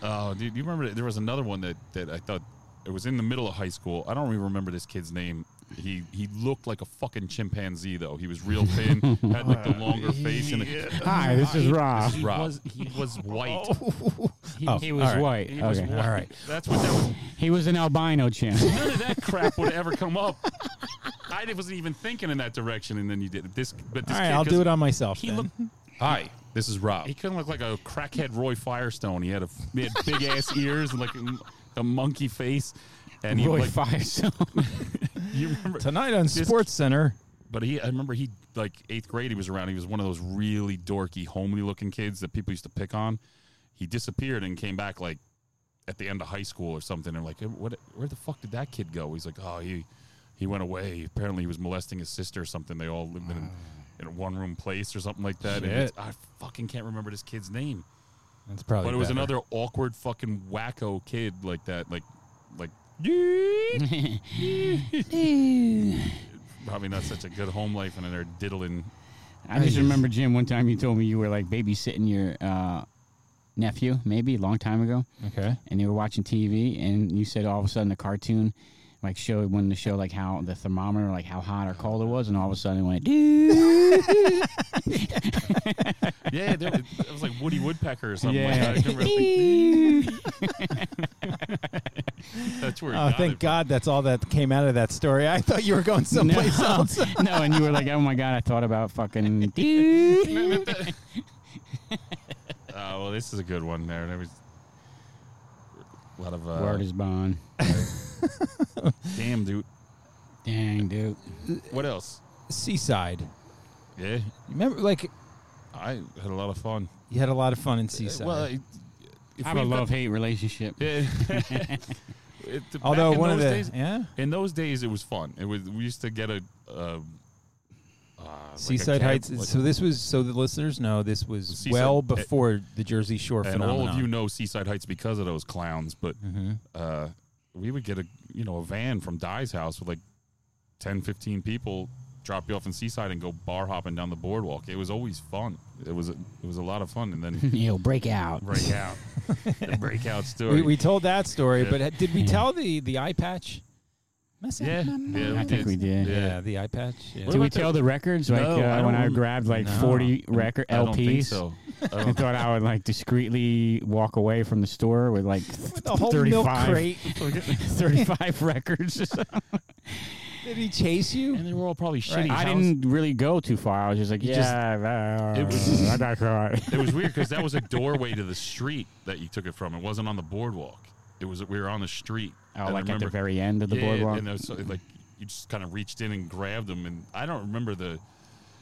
Oh, dude, you remember there was another one that that I thought it was in the middle of high school. I don't even remember this kid's name. He he looked like a fucking chimpanzee though. He was real thin, had like the longer face, and Hi, this is Rob. he was he was oh. white. He, Oh, He was all right. white. he was okay. white. All right. That's what that was. He was an albino chimp. None of that crap would ever come up. I wasn't even thinking in that direction, and then you did it. This, but this All right, kid, I'll 'cause do it on myself. He then. looked Hi, this is Rob. He kind of looked like a crackhead Roy Firestone. He had a he had big ass ears and like a, a monkey face, and he Roy like Firestone. you remember. Tonight on This- Sports Center. But he, I remember he like eighth grade. He was around. He was one of those really dorky, homely looking kids that people used to pick on. He disappeared and came back like at the end of high school or something. And like, what? Where the fuck did that kid go? He's like, oh, he he went away. Apparently, he was molesting his sister or something. They all lived in ah. in a one room place or something like that. I fucking can't remember this kid's name. That's probably. But it was better. another awkward fucking wacko kid like that. Like, like probably not such a good home life, and they're diddling. I just remember Jim. One time you told me you were like babysitting your uh, nephew, maybe a long time ago, Okay. and you were watching TV, and you said all of a sudden the cartoon like showed when to show like how the thermometer, like how hot or cold it was, and all of a sudden it went. "Doo." Yeah, there, it was like Woody Woodpecker or something. Yeah. Like that. I can remember- That's where. Oh, thank it. God that's all that came out of that story. I thought you were going someplace no, else. no, and you were like, "Oh my god!" I thought about fucking. "Doo." Oh well, this is a good one. There, there was a lot of uh, Word is bond. damn, dude. Dang, dude. What else? Seaside. Yeah, You remember, like, I had a lot of fun. you had a lot of fun in Seaside. Well, it- if I have a love hate relationship. Yeah. It- back Although in one of those the days, yeah in those days it was fun. It was we used to get a. Uh, uh, like a Seaside cab- Heights. like- so this was so the listeners know this was Seaside- well before the Jersey Shore and phenomenon. all of you know Seaside Heights because of those clowns. But hmm uh, we would get a you know a van from Dye's house with like 10, 15 people, drop you off in Seaside and go bar hopping down the boardwalk. It was always fun. It was a, it was a lot of fun. And then you know, break out. break out, the breakout story. We, we told that story, Yeah. but uh, did we tell the the eye patch? Mess yeah, yeah. I think we did. Yeah, the eye patch. Yeah. Did we about the- tell the records like No, I uh, when I grabbed like No. 40 record I don't think LPs so. I and thought I would like discreetly walk away from the store with like the whole milk crate. 35 records. Did he chase you? and they were all probably Right. shitty. I house- didn't really go too far. I was just like, You just- yeah, uh, it was- I got caught. It was weird because that was a doorway to the street that you took it from. It wasn't on the boardwalk. It was we were on the street. Oh, And I like at the very end of the yeah, boardwalk. And there was, like you just kind of reached in and grabbed them, and I don't remember the.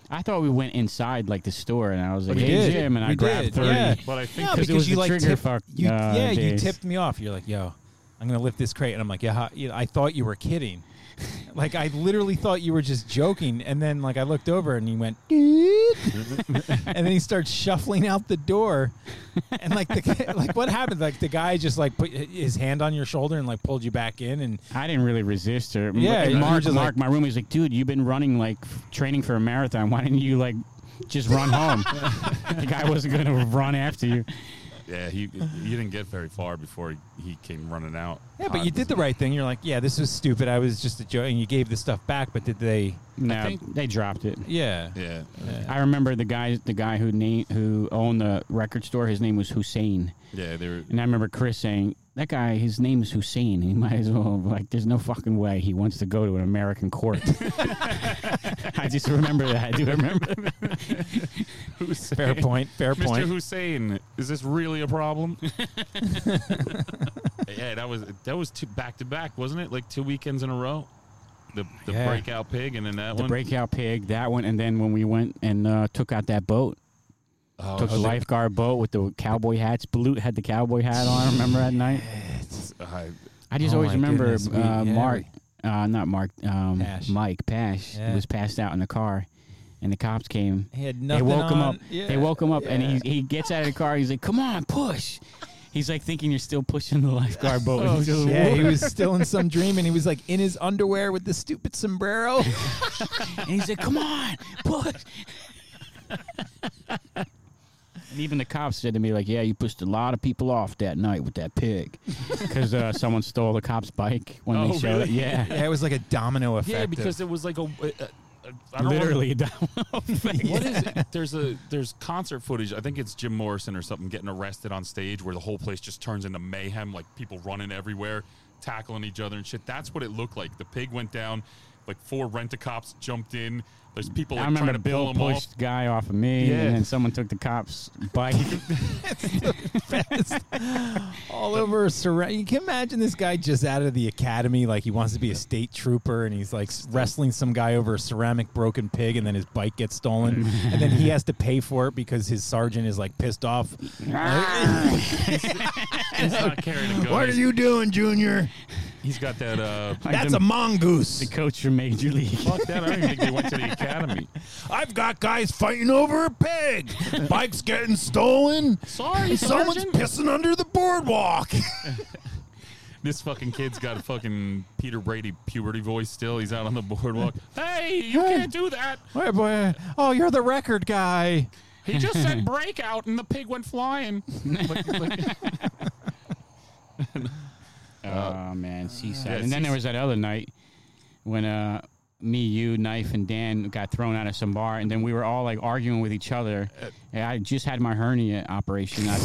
I thought we went inside like the store, and I was like, We "Hey did. Jim," and I We grabbed did, thirty. yeah. But I think No, 'Cause it was you the like trigger tipped, fuck, you, uh, yeah, you days. tipped me off. You're like, yo, I'm gonna lift this crate, and I'm like, yeah, how- you know, I thought you were kidding. like I literally thought you were just joking, and then like I looked over and you went, and then he starts shuffling out the door. And like the like what happened? Like the guy just like put his hand on your shoulder and like pulled you back in and I didn't really resist her. Yeah, And Mark, Mark, like- my roomie's like, dude, you've been running like training for a marathon. Why didn't you like just run home? the guy wasn't going to run after you. Yeah, he he didn't get very far before he, he came running out. Yeah, but you did the right thing. You're like, yeah, this was stupid. I was just a joke, and you gave the stuff back. But did they? No, think- they dropped it. Yeah. Yeah. I remember the guy, the guy who name, who owned the record store. His name was Hussein, Yeah, they were. and I remember Chris saying, "That guy, his name is Hussein. He might as well like. There's no fucking way he wants to go to an American court." I just remember that. I do remember. Hussein. Fair point. Fair Mr. point. Hussein, is this really a problem? yeah, that was that was two back to back, wasn't it? Like two weekends in a row. The the Yeah. breakout pig and then that the one. The breakout pig, that one, and then when we went and uh, took out that boat, Oh, took the lifeguard boat with the cowboy hats. Balut had the cowboy hat on. Remember that night? I- I just Oh always remember goodness, we- uh, yeah, Mark, uh, not Mark, um, Pash. Mike Pash Yeah. was passed out in the car, and the cops came. He had They nothing woke him up. Yeah. They woke him up, and he he gets out of the car. He's like, "Come on, push." He's like thinking you're still pushing the lifeguard boat. Oh, yeah, he was still in some dream, and he was like in his underwear with the stupid sombrero. and he's like, "Come on, push." and even the cops said to me, like, "Yeah, you pushed a lot of people off that night with that pig, because uh, someone stole the cop's bike when Oh, they showed it." Yeah, yeah, it was like a domino effect. yeah, of- because it was like a. a, a I don't literally. a Remember, what is it? There's a there's concert footage. I think it's Jim Morrison or something getting arrested on stage where the whole place just turns into mayhem, like people running everywhere, tackling each other and shit. That's what it looked like. The pig went down, like four rent a cops jumped in. There's people I remember trying to pull Bill him off. pushed the guy off of me, Yeah. and then someone took the cop's bike. all over surround. You can imagine this guy just out of the academy, like he wants to be a state trooper, and he's like wrestling some guy over a ceramic broken pig, and then his bike gets stolen, and then he has to pay for it because his sergeant is like pissed off. Ah. He's not carrying a gun. what are you doing, Junior? He's got that. uh Like That's the, a mongoose. the coach from Major League. Fuck that! I don't even think they went to the academy. I've got guys fighting over a pig. Bike's getting stolen. Sorry, Someone's pissing under the boardwalk. This fucking kid's got a fucking Peter Brady puberty voice still. He's out on the boardwalk. hey, you Hey. can't do that. Wait, boy. Oh, you're the record guy. He just said breakout and the pig went flying. Like- like- Oh man, Seaside. yeah, and then there was that other night when uh me, you, Knife, and Dan got thrown out of some bar, and then we were all like arguing with each other. And I just had my hernia operation. I,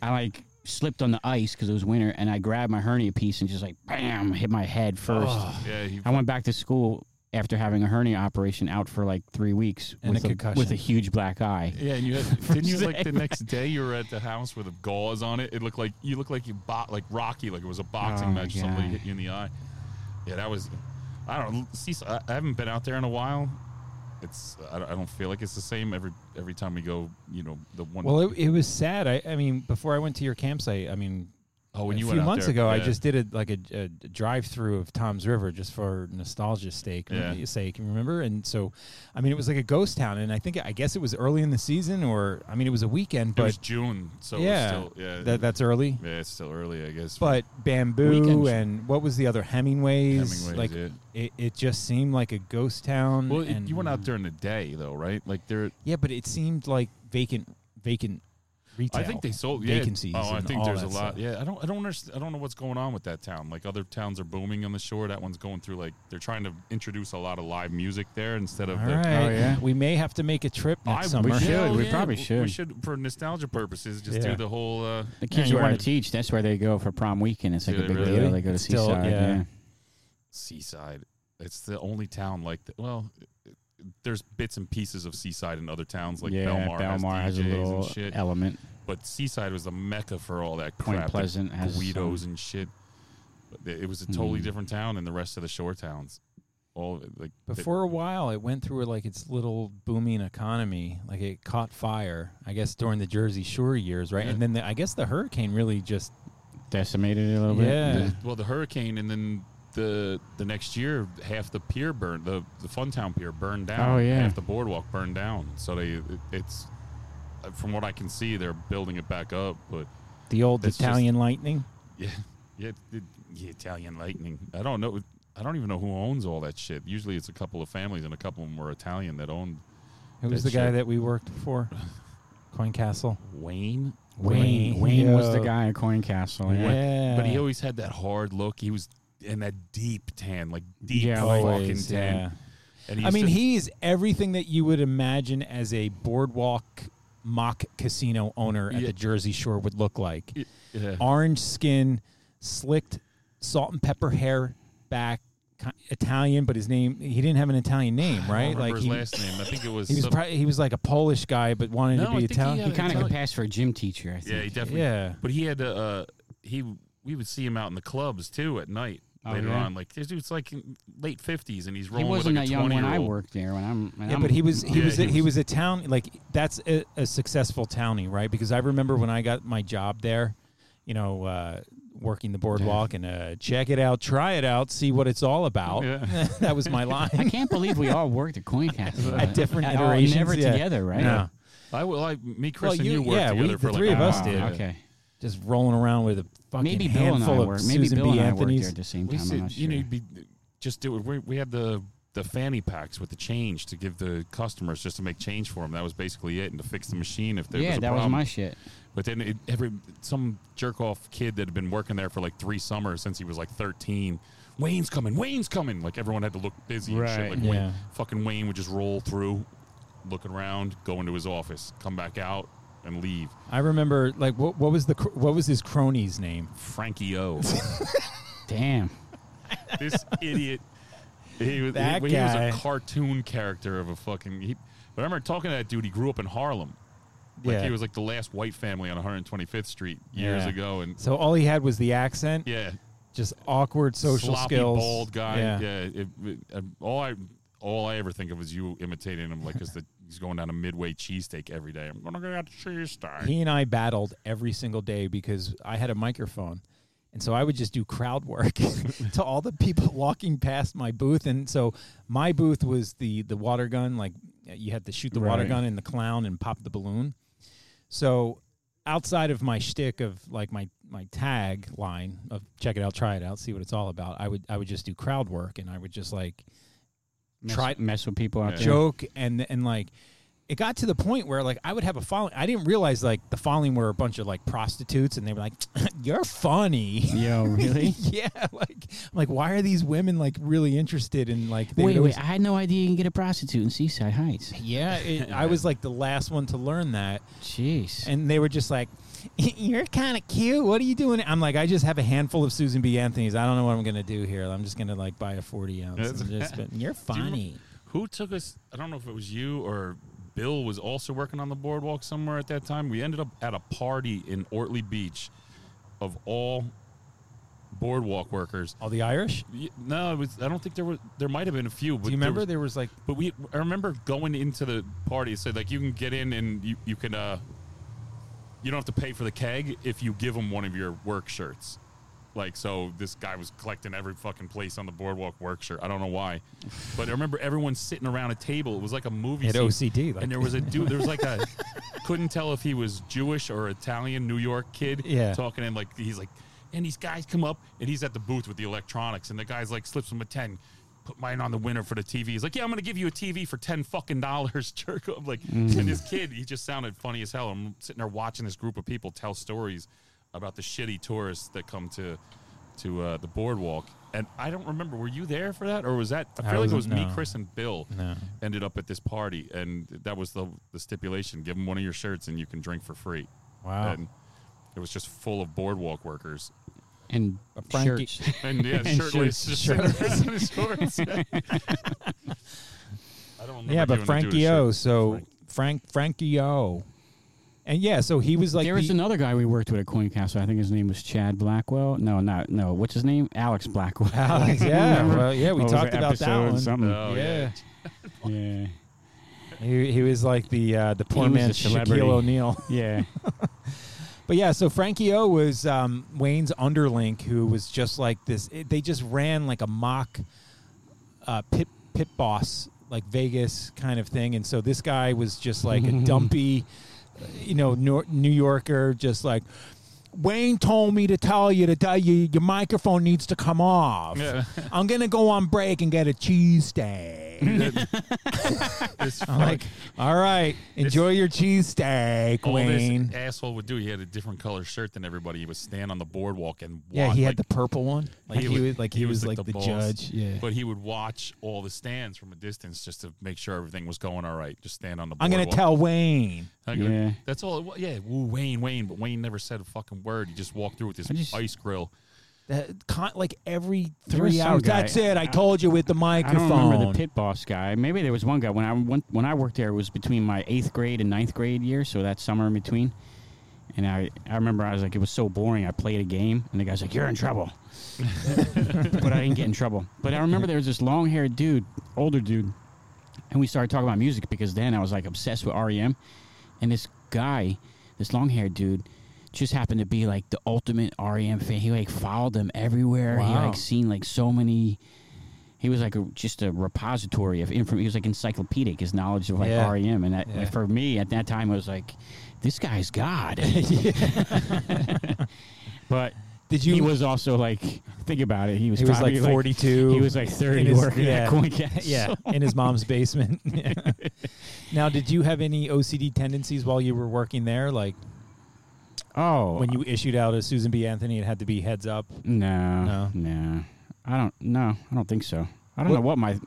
I like slipped on the ice because it was winter, and I grabbed my hernia piece and just like bam, hit my head first. yeah, he, I went back to school after having a hernia operation out for like three weeks And with a concussion. with a huge black eye. yeah, and you had, didn't you like the next day you were at the house with a gauze on it? It looked like you looked like you bought like Rocky, like it was a boxing Oh, match. Somebody hit you in the eye. Yeah, that was. I don't. See, I haven't been out there in a while. It's I don't, I don't feel like it's the same every every time we go. You know the one. Well, it, it was sad. I, I mean, before I went to your campsite, I mean, oh, when a you few went months there, ago, I just did a like a, a drive through of Toms River just for nostalgia's sake. Yeah. sake, remember? And so, I mean, it was like a ghost town, and I think I guess it was early in the season, or I mean, it was a weekend, It but was June, so yeah, it still, yeah, that that's early. yeah, it's still early, I guess. But bamboo Weekend and what was the other Hemingway's? Hemingway's, like yeah. it, it just seemed like a ghost town. well, and you went out during the day though, right? Like there, yeah, but it seemed like vacant, vacant retail. I think they sold yeah. vacancies. Oh, I think there's a lot. stuff. Yeah, I don't, I don't understand. I don't know what's going on with that town. Like other towns are booming on the shore. That one's going through like they're trying to introduce a lot of live music there instead of All the. right, Oh, yeah? we may have to make a trip next I- summer. we should. Hell We yeah, probably We should. should, for nostalgia purposes, just Yeah. do the whole. Uh, The kids you you want wanna- teach, that's where they go for prom weekend. It's like a big really? deal. They go to It's still- Seaside. yeah. yeah. Seaside. It's the only town like that. Well, there's bits and pieces of Seaside in other towns like yeah, Belmar, Belmar has, has, a little shit. element. But Seaside was the mecca for all that Point crap. Pleasant has Guidos some- and shit. But it was a totally Mm. different town than the rest of the shore towns. All of it, like But the- for a while, it went through like its little booming economy. Like it caught fire, I guess, during the Jersey Shore years, right? Yeah. And then the, I guess the hurricane really just Decimated it a little bit. Yeah. well, the hurricane, and then the the next year, half the pier burned. The the Funtown pier burned down. Oh, yeah. half the boardwalk burned down. So they it, it's from what I can see, they're building it back up. But The old It's just- Italian lightning. yeah, yeah, it, yeah, Italian lightning. I don't know. I don't even know who owns all that shit. Usually, it's a couple of families, and a couple of them were Italian that owned Who was That the guy that we worked for? Coin Castle. Wayne. Wayne, Wayne was the guy at Coin Castle. Yeah. Yeah. But he always had that hard look. He was in that deep tan, like deep Yeah, fucking Always, tan. yeah. And he I mean, to- he's everything that you would imagine as a boardwalk mock casino owner at Yeah. the Jersey Shore would look like. yeah. Orange skin, slicked salt and pepper hair back, Italian, but his name he didn't have an Italian name, I don't right? remember Like his he, last name. I think it was. he was some- probably, he was like a Polish guy, but wanted No, to be think he Italian. He had- kind of could pass for a gym teacher. I think. yeah, he definitely. Yeah. But he had uh, uh he we would see him out in the clubs too at night Oh, later yeah? on. Like this dude's like late fifties and he's rolling. He rolling wasn't with like that a young when I worked there. When I'm, when Yeah, I'm but he was he Yeah, was a, he he was- was a town like that's a, a successful townie, right? Because I remember when I got my job there, you know, uh, working the boardwalk and uh, check it out, try it out, see what it's all about. Yeah. that was my line. I can't believe we all worked at Coin Castle At different all- iterations, never yeah. together, right? No. I will. I me, Chris, Well, and you- you, worked yeah, we- together the like three of us while. did. Yeah. Okay. Just rolling around with a fucking Maybe Bill and I handful worked. of Maybe Susan Bill B. and I worked there Anthony's. at the same We time. I'm not you know, sure. you'd be just do it. We, we had the the fanny packs with the change to give the customers just to make change for them. That was basically it, and to fix the machine if there yeah, was a that problem. was my shit. But then it, every some jerk off kid that had been working there for like three summers since he was like thirteen. Wayne's coming. Wayne's coming. Like everyone had to look busy and shit. Like Yeah. Wayne, fucking Wayne would just roll through, looking around, go into his office, come back out, and leave. I remember like what what was the cr- what was his crony's name? Frankie O. Damn. this idiot. He was, That he, he was a cartoon character of a fucking. He, but I remember talking to that dude. He grew up in Harlem. Like Yeah. he was like the last white family on 125th Street years Yeah. ago, and So all he had was the accent, yeah, just awkward social sloppy, skills. bald guy. Yeah. Yeah, it, it, uh, all I all I ever think of is you imitating him, like because he's going down a Midway cheesesteak every day. I'm gonna get a cheesesteak. He and I battled every single day because I had a microphone. And so I would just do crowd work to all the people walking past my booth. And so my booth was the the water gun, like you had to shoot the water gun in the clown and pop the balloon. So outside of my shtick of like my my tag line of check it out, try it out, see what it's all about, I would I would just do crowd work and I would just like Mess, Try- mess with people out Yeah. there. joke and and like it got to the point where like I would have a following. I didn't realize like the following were a bunch of like prostitutes, and they were like, "You're funny." Yo, really? yeah, like I'm like, why are these women like really interested in like? they wait, would always- wait. I had no idea you can get a prostitute in Seaside Heights. Yeah, it, I was like the last one to learn that, Jeez. and they were just like, "You're kind of cute. What are you doing?" I'm like, I just have a handful of Susan B. Anthony's. I don't know what I'm gonna do here. I'm just gonna like buy a 40 ounce. And just, but you're you funny. Who took us? I don't know if it was you or Bill was also working on the boardwalk somewhere at that time. We ended up at a party in Ortley Beach of all boardwalk workers. All the Irish. No, it was. I don't think there was. There might have been a few. But Do you there remember was- there was like But we, I remember going into the party. So like you can get in and you, you can, uh, you don't have to pay for the keg if you give them one of your work shirts. Like so, this guy was collecting every fucking place on the boardwalk work shirt. I don't know why, but I remember everyone sitting around a table. It was like a movie. Had scene. OCD, like- and there was a dude. There was like a couldn't tell if he was Jewish or Italian, New York kid. Yeah. talking and like he's like, and these guys come up and he's at the booth with the electronics, and the guy's like slips him a ten. Put mine on the winner for the TV. He's like, yeah, I'm gonna give you a TV for ten fucking dollars. Jerk off. Like, and mm. this kid, he just sounded funny as hell. I'm sitting there watching this group of people tell stories about the shitty tourists that come to to uh, the boardwalk. And I don't remember. Were you there for that, or was that? I I feel like it was wasn't- me. Chris, and Bill No. ended up at this party, and that was the the stipulation: give them one of your shirts, and you can drink for free. Wow. And it was just full of boardwalk workers, and Frankie- shirts. and yeah, And shirtless, shirts, just sitting around in his shorts. I don't remember Yeah, but giving a dude a Frankie O. shirt. So Frank Frankie O. And yeah, so he was like there was the- another guy we worked with at Coin Castle. I think his name was Chad Blackwell. No, not no. What's his name? Alex Blackwell. Alex. Yeah, well, yeah, we Over talked about that one. Something. Oh, yeah. yeah. yeah. He, he was like the uh, the poor was man. Shaquille O'Neal. Yeah. But yeah, so Frankie O was um, Wayne's underlink, who was just like this. It, they just ran like a mock uh, pit pit boss, like Vegas kind of thing. And so this guy was just like a dumpy, you know, New Yorker, just like. Wayne told me to tell you to tell you your microphone needs to come off. Yeah. I'm gonna go on break and get a cheese cheesesteak. This I'm like, all right, enjoy your cheesesteak, all Wayne. this asshole would do. He had a different color shirt than everybody. He would stand on the boardwalk and Yeah, walk, he like, had the purple one. Like he, would- was like he, was, like the, boss. judge. Yeah. But he would watch all the stands from a distance just to make sure everything was going all right. Just stand on the. I'm gonna tell Wayne. I'm gonna- Yeah. That's all. It, wa- yeah, woo, Wayne, Wayne, but Wayne never said a fucking word. He just walked through with this just- ice grill. That con- like every three hours. guy- That's it. I told you with the I microphone. don't remember the pit boss guy. Maybe there was one guy when I went when I worked there. It was between my eighth grade and ninth grade year, so that summer in between. And I, I remember I was like, it was so boring. I played a game, and the guy's like, "You're in trouble," but I didn't get in trouble. But I remember there was this long-haired dude, older dude, and we started talking about music because then I was like obsessed with REM, and this guy, this long-haired dude, just happened to be like the ultimate REM fan. He like followed them everywhere. He like seen like so many. He was like a, just a repository of information. He was like encyclopedic. His knowledge of like Yeah. REM, and that Yeah. for me at that time it was like, this guy's God. but Did you? he was also like, think about it. He was he was like 42. He was like thirty his- working yeah. at Coincast. yeah, in his mom's basement. Now, did you have any OCD tendencies while you were working there? Like Oh, when you issued out a Susan B. Anthony, it had to be heads up. No, No? no, I don't. No, I don't think so. I don't What- know what my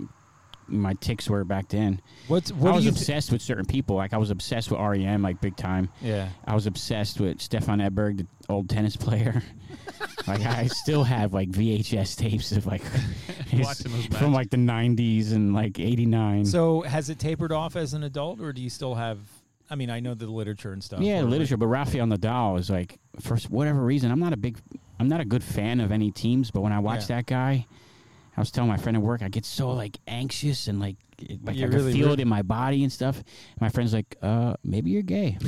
my ticks were back then. What's I what do was obsessed with certain people. Like I was obsessed with REM, like big time. yeah. I was obsessed with Stefan Edberg, the old tennis player. like I still have like VHS tapes of like from like the '90s and like '89. So has it tapered off as an adult, or do you still have? I mean, I know the literature and stuff. yeah, literature. But Rafael Nadal is like, for whatever reason, I'm not a big, I'm not a good fan of any teams. But when I watch Yeah. that guy, I was telling my friend at work, I get so like anxious and like, like You I really can feel re- it in my body and stuff. My friend's like, uh, maybe you're gay.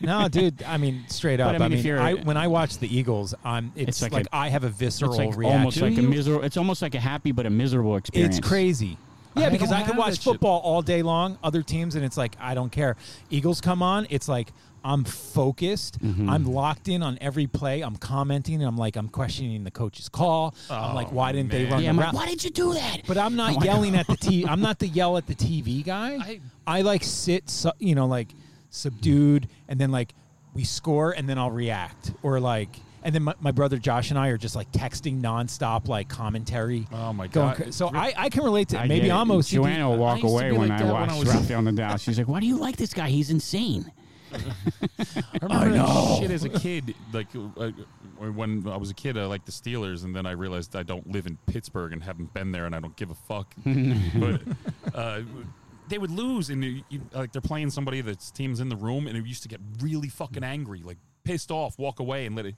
No, dude. I mean, straight up. But, I mean, if you're- I, when I watch the Eagles, I'm. It's, It's like like, a- I have a visceral it's like reaction. almost like a miserable. It's almost like a happy but a miserable experience. It's crazy. Yeah, I because I can watch shit. football all day long, other teams, and it's like I don't care. Eagles come on, it's like I'm focused. Mhm. I'm locked in on every play. I'm commenting, and I'm like I'm questioning the coach's call. I'm like, Oh, why didn't they run Yeah, like, why did you do that? But I'm not I'm yelling at the T. I'm not the yell at the TV guy. I- I like sit, su- you know, like subdued, and then like we score, and then I'll react, or like, and then my, my brother Josh and I are just like texting nonstop, like commentary. Oh my god! cra- so I, I can relate to I maybe get it. I'm OCD. Joanna will walk away when like I that when watch I was- Rafael Nadal. She's like, "Why do you like this guy? He's insane." I remember that shit as a kid. Like uh, when I was a kid, I liked the Steelers, and then I realized I don't live in Pittsburgh and haven't been there, and I don't give a fuck. but uh, they would lose, and you, you, like they're playing somebody that's team's in the room, and it used to get really fucking angry, like pissed off, walk away, and let it.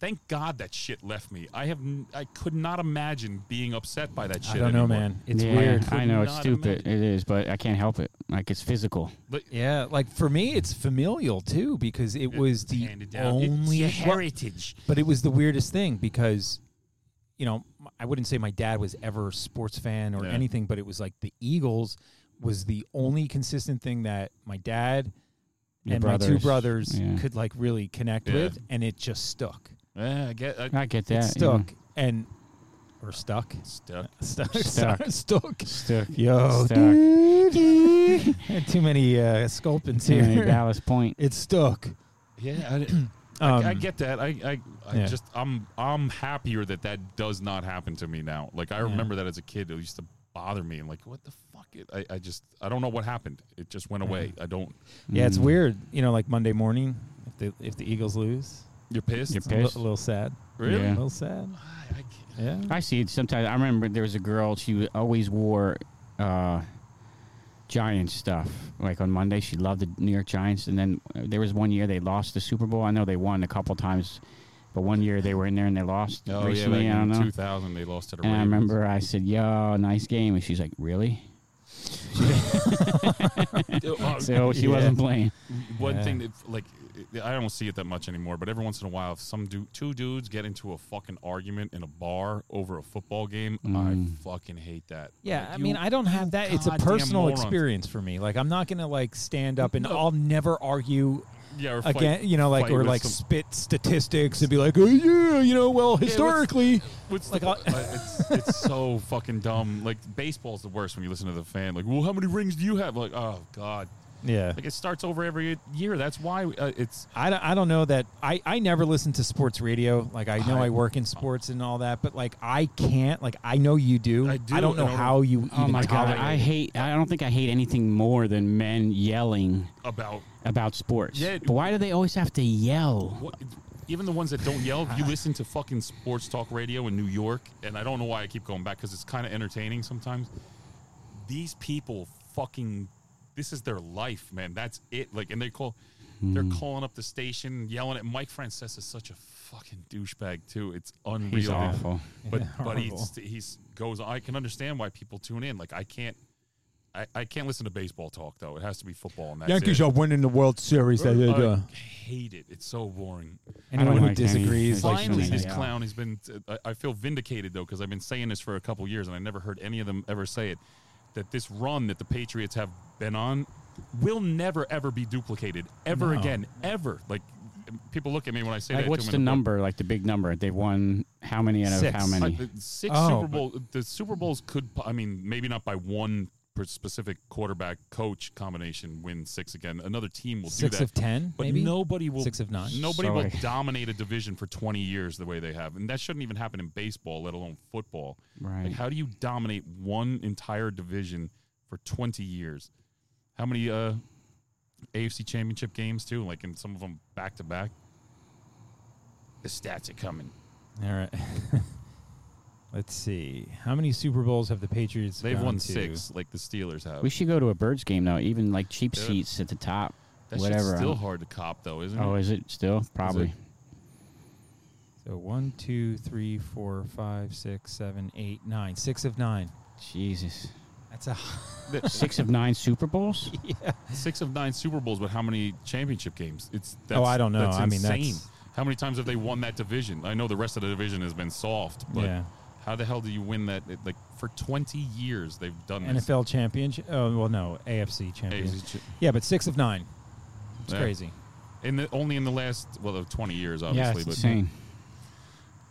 Thank God that shit left me. I have n- I could not imagine being upset by that shit. I don't know, anymore. man. It's yeah, weird. I know it's not stupid. imagine. It is, but I can't help it. Like it's physical. But Yeah, like for me, it's familial too because it was the handed down. It's only your well, heritage. But it was the weirdest thing because, you know, I wouldn't say my dad was ever a sports fan or Yeah. anything, but it was like the Eagles was the only consistent thing that my dad Your and my two brothers. brothers Yeah. could like really connect Yeah. with, and it just stuck. Yeah, I get. I, I get It that. stuck and or stuck. stuck. Stuck. Stuck. Stuck. Stuck. Yo, Stuck. dude. Too many uh, sculpins Too many. Ballast Point. It's stuck. Yeah, I, Um, I, I get that. I, I, I Yeah. just, I'm, I'm happier that that does not happen to me now. Like I remember that as a kid, it used to bother me. and like, what the fuck? It, I, I just, I don't know what happened. It just went away. I don't. Yeah, it's Mm. weird. You know, like Monday morning, if the if the Eagles lose, You're pissed. You're a li- pissed. a little sad. Really? A Yeah. little sad. I, I can't- Yeah. I see it sometimes. I remember there was a girl. She always wore uh, Giants stuff. Like on Monday, she loved the New York Giants. And then uh, there was one year they lost the Super Bowl. I know they won a couple times, but one year they were in there and they lost Oh recently. yeah, I don't in know. 2000 they lost to the And I Ravens. remember I said, "Yo, nice game," and she's like, "Really?" Uh, So she Yeah. wasn't playing. One Yeah. thing that, like, I don't see it that much anymore. But every once in a while, if some du- two dudes get into a fucking argument in a bar over a football game, I fucking hate that. Yeah, Like, I you- mean, I don't have that. It's a goddamn personal morons. experience for me. Like, I'm not gonna like stand up and No. I'll never argue Yeah, or fight- again. You know, like fight or with like some- spit statistics and be like, oh yeah, you know, well historically. What's Like, the, I'll- uh, it's, it's so fucking dumb. Like baseball's the worst when you listen to the fan. Like, well, how many rings do you have? Like, oh god, Yeah. like it starts over every year. That's why uh, it's I don't, I don't know that I, I never listen to sports radio. Like I know I- I, work in sports and all that, but like I can't. Like I know you do. I do, don't know I don't- how you Oh my god, tolerate I hate. I don't think I hate anything more than men yelling about about sports. Yeah. But why do they always have to yell? what. Even the ones that don't yell, if you listen to fucking sports talk radio in New York, and I don't know why I keep going back because it's kind of entertaining sometimes. These people fucking, this is their life, man. That's it. Like, and they call, hmm. they're calling up the station, yelling at Mike Francesa is such a fucking douchebag too. It's unreal. He's awful. but Yeah, but he's he's goes. I can understand why people tune in. Like I can't, I, I can't listen to baseball talk though. It has to be football. And that's Yankees it. are winning the World Series. I hate it. It's so boring. Anyone who like disagrees, like, Finally, should this be out. clown has been. I, I feel vindicated though because I've been saying this for a couple years and I never heard any of them ever say it. That this run that the Patriots have been on will never ever be duplicated ever No. again ever. Like people look at me when I say Like, that. what's to the number? Like the big number? They've won how many out of Six. how many? Uh, six Oh, Super Bowl. The Super Bowls could. I mean, maybe not by one specific quarterback coach combination win six again. Another team will Six do that. Six of ten, But maybe nobody will. Six of nine. Nobody Sorry. will dominate a division for 20 years the way they have, and that shouldn't even happen in baseball, let alone football. Right. Like, how do you dominate one entire division for 20 years? How many uh, AFC Championship games too? Like, in some of them back to back. The stats are coming. All right. Let's see. How many Super Bowls have the Patriots? They've gone won to? six, like the Steelers have. we should go to a Birds game though. Even like cheap Yeah. seats at the top. That whatever. shit's I still hard to cop, though, isn't oh, it? Oh, is it still? Probably. So one, two, three, four, five, six, seven, eight, nine. Six of nine. Jesus. That's a Six of nine Super Bowls. yeah. Six of nine Super Bowls, but how many championship games? It's oh, that's, Oh, I don't know. That's I mean, insane. that's- how many times have they won that division? I know the rest of the division has been soft, but Yeah. How the hell do you win that? It- Like for twenty years, they've done this. NFL championship. Oh uh, well, no AFC championship. AFC ch- Yeah, but six of nine. It's Yeah. crazy. in the only in the last well, of twenty years, Yeah, obviously, it's but insane.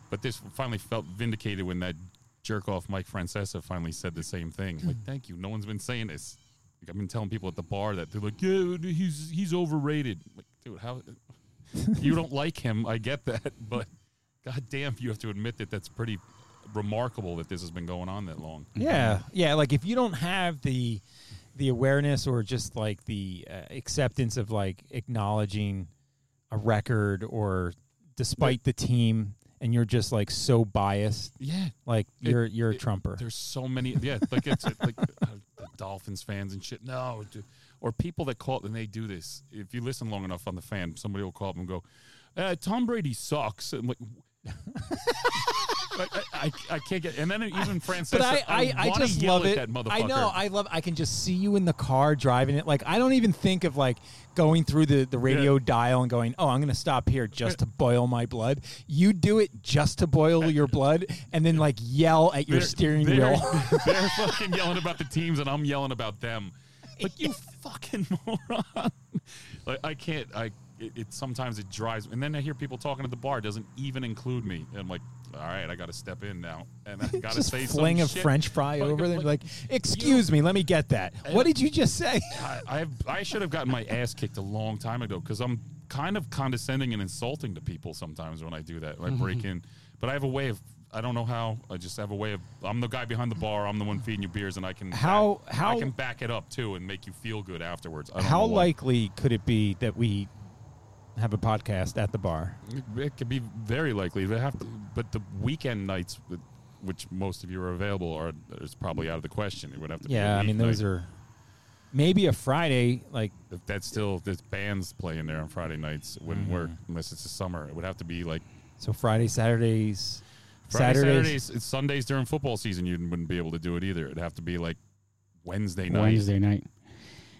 but this finally felt vindicated when that jerk off Mike Francesa finally said the same thing. Like, hmm. thank you. No one's been saying this. Like, I've been telling people at the bar that they're like, yeah, he's he's overrated. Like, dude, how you don't like him? I get that, but goddamn, you have to admit that that's pretty remarkable that this has been going on that long. Yeah, yeah. Like if you don't have the the awareness or just like the uh, acceptance of like acknowledging a record or despite the team, and you're just like so biased, Yeah, like you're you're a it- trumper. There's so many. Yeah, like it's like uh, the Dolphins fans and shit. No, dude. or people that call and they do this. If you listen long enough on the fan, somebody will call up and go, uh, "Tom Brady sucks." I'm like, I, I, I can't get. And then even Francesa, But I, I, I just love it. I know. I love. I can just see you in the car driving it. Like I don't even think of like going through the the radio dial and going, "Oh, I'm going to stop here just to boil my blood." You do it just to boil your blood, and then like yell at your They're- steering they're, wheel. they're fucking yelling about the teams, and I'm yelling about them. Like you fucking moron. Like I can't. I it, it sometimes it drives. And then I hear people talking at the bar. It doesn't even include me. And I'm like, all right, I got to step in now, and I got to say fling some a shit. French fry Like- over there. like, excuse me, let me get that. What did you just say? I, I have I should have gotten my ass kicked a long time ago because I'm kind of condescending and insulting to people sometimes when I do that. When I break mm-hmm. in, but I have a way of I don't know how. I just have a way of I'm the guy behind the bar. I'm the one feeding you beers, and I can How- back, how- I can back it up too and make you feel good afterwards. I don't How likely could it be that we have a podcast at the bar? It, it could be very likely. They have to, but the weekend nights, which most of you are available, are is probably out of the question. It would have to. be Yeah, a I mean weeknight. those are maybe a Friday. Like If that's still there's bands playing there on Friday nights. It wouldn't work Mm-hmm. unless it's the summer. It would have to be like so Friday, Saturdays, Friday, Saturdays. Saturdays, Sundays during football season. You wouldn't be able to do it either. It'd have to be like Wednesday night. Wednesday night.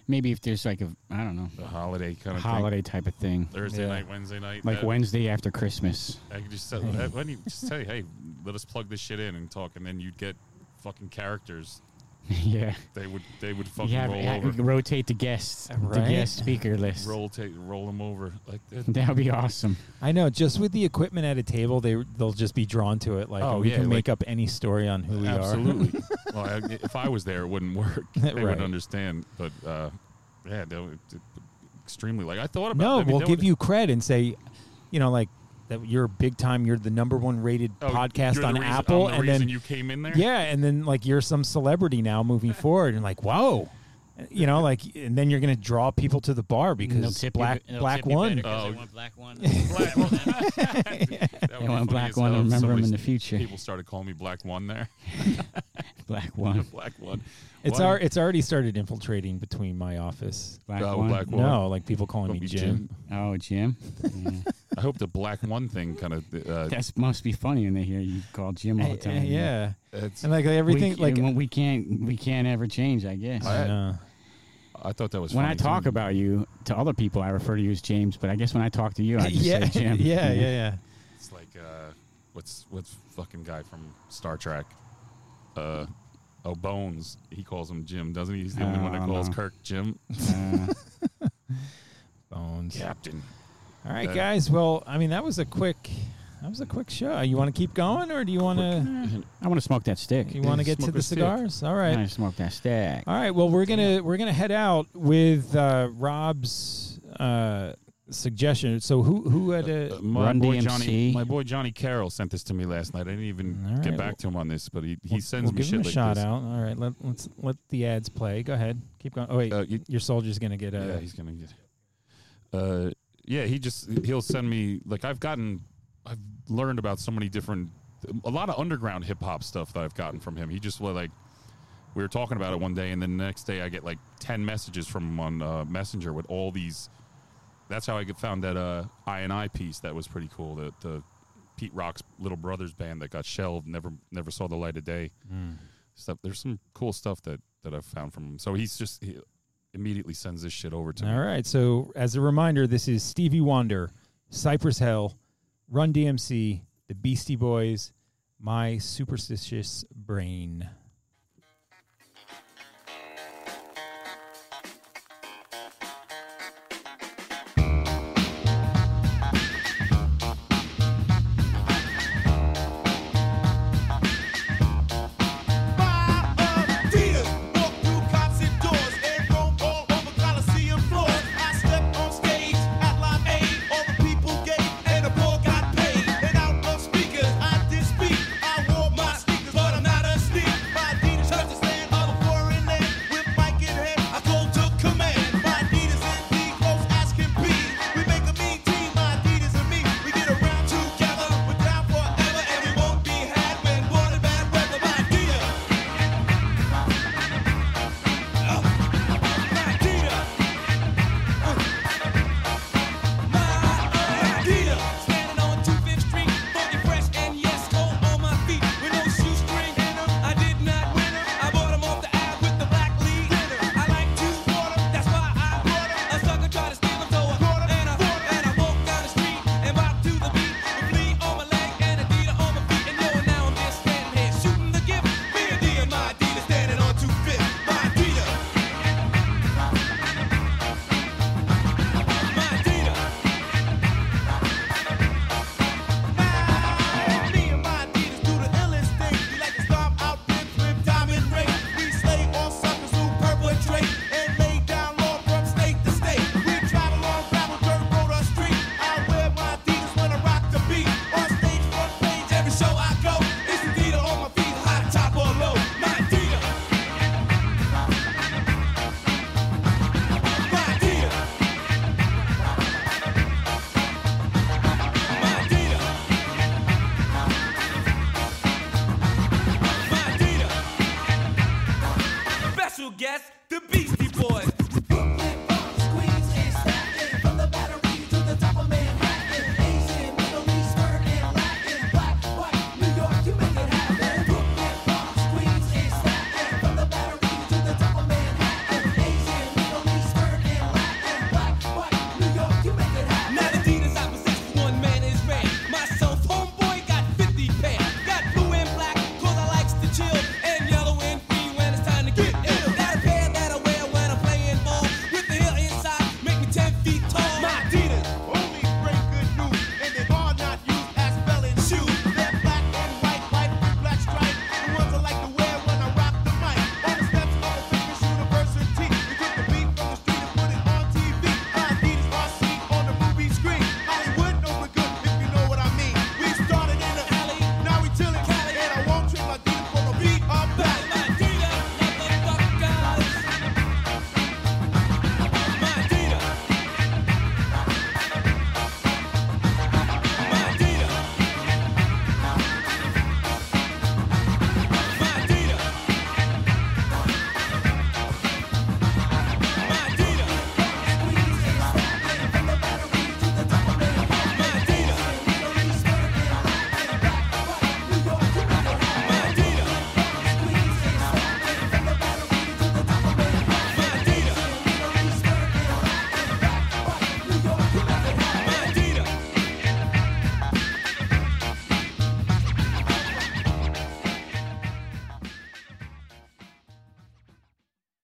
Maybe if there's like a I don't know The holiday kind of holiday type of thing, thing. Thursday Yeah. night, Wednesday night. like that- Wednesday after Christmas. I could just tell, uh, when you just say, hey, let us plug this shit in and talk, and then you'd get fucking characters. yeah, They would they would fucking yeah. roll yeah, over, rotate the guests, the guest speaker list. roll ta- roll them over like that. That would be awesome. I know. Just with the equipment at a table, they they'll just be drawn to it. Like Oh, we yeah, can like- make up any story on who we are. Absolutely. well, I, if I was there, it wouldn't work. They Right. would understand. But uh, yeah, they would- it- extremely. Like I thought about. no, I mean, we'll they give would- you cred and say, you know, like that you're big time. You're the number one rated Oh, podcast you're the on reason- Apple, I'm the and then you came in there. yeah, and then like you're some celebrity now moving forward, and like whoa. You know, like, and then you're going to draw people to the bar because black oh. black one. Oh. they want black one. Black one. That would They be want funny black one to hell if remember him somebody- in the future. People started calling me Black One there. Black one, Black One. It's Why- our, it's already started infiltrating between my office. black Oh, one. Black One. No, like people calling Call me me Jim. Oh, Jim. Yeah. I hope the Black One thing kind of. Uh, That must be funny when they hear you call Jim all the Eh, eh, time. yeah, it's, and like We, everything, like well, we can't we can't ever change. I guess. I- I know. I thought that was when I funny, talk too. about you to other people, I refer to you as James. But I guess when I talk to you, I just yeah, say Jim. yeah, yeah, yeah. It's like uh, what's what's fucking guy from Star Trek? Uh, oh Bones. He calls him Jim, doesn't he? He's the only one that Oh, calls no. Kirk Jim. Uh, Bones. Captain. All right, Uh, guys. Well, I mean, that was a quick, that was a quick show. You want to keep going, or do you want to? I want to smoke that stick. You want to get to Smoke the a stick. cigars? All I right. want to smoke that stick. All right. Well, we're gonna we're gonna head out with uh, Rob's uh, suggestion. So who who had a Uh, my Run boy DMC. Johnny, my boy Johnny Carroll sent this to me last night. I didn't even All get right, back to him on this, but he, he we'll- sends we'll me give shit him a like shot this. out. All right. Let let's let the ads play. Go ahead. Keep going. Oh wait, Uh, you- your soldier's gonna get a. yeah, he's gonna get. Uh, yeah, he just he'll send me like I've gotten, I've learned about so many different, a lot of underground hip hop stuff that I've gotten from him. He just like, we were talking about it one day, and then the next day I get like ten messages from him on uh, Messenger with all these. That's how I found that uh, I and I piece that was pretty cool. The the Pete Rock's Little Brothers band that got shelved, never never saw the light of day. Stuff. There's some cool stuff that that I've found from him. So he's just he immediately sends this shit over to me. All right. So as a reminder, this is Stevie Wonder, Cypress Hill, Run DMC, the Beastie Boys, My Superstitious Brain.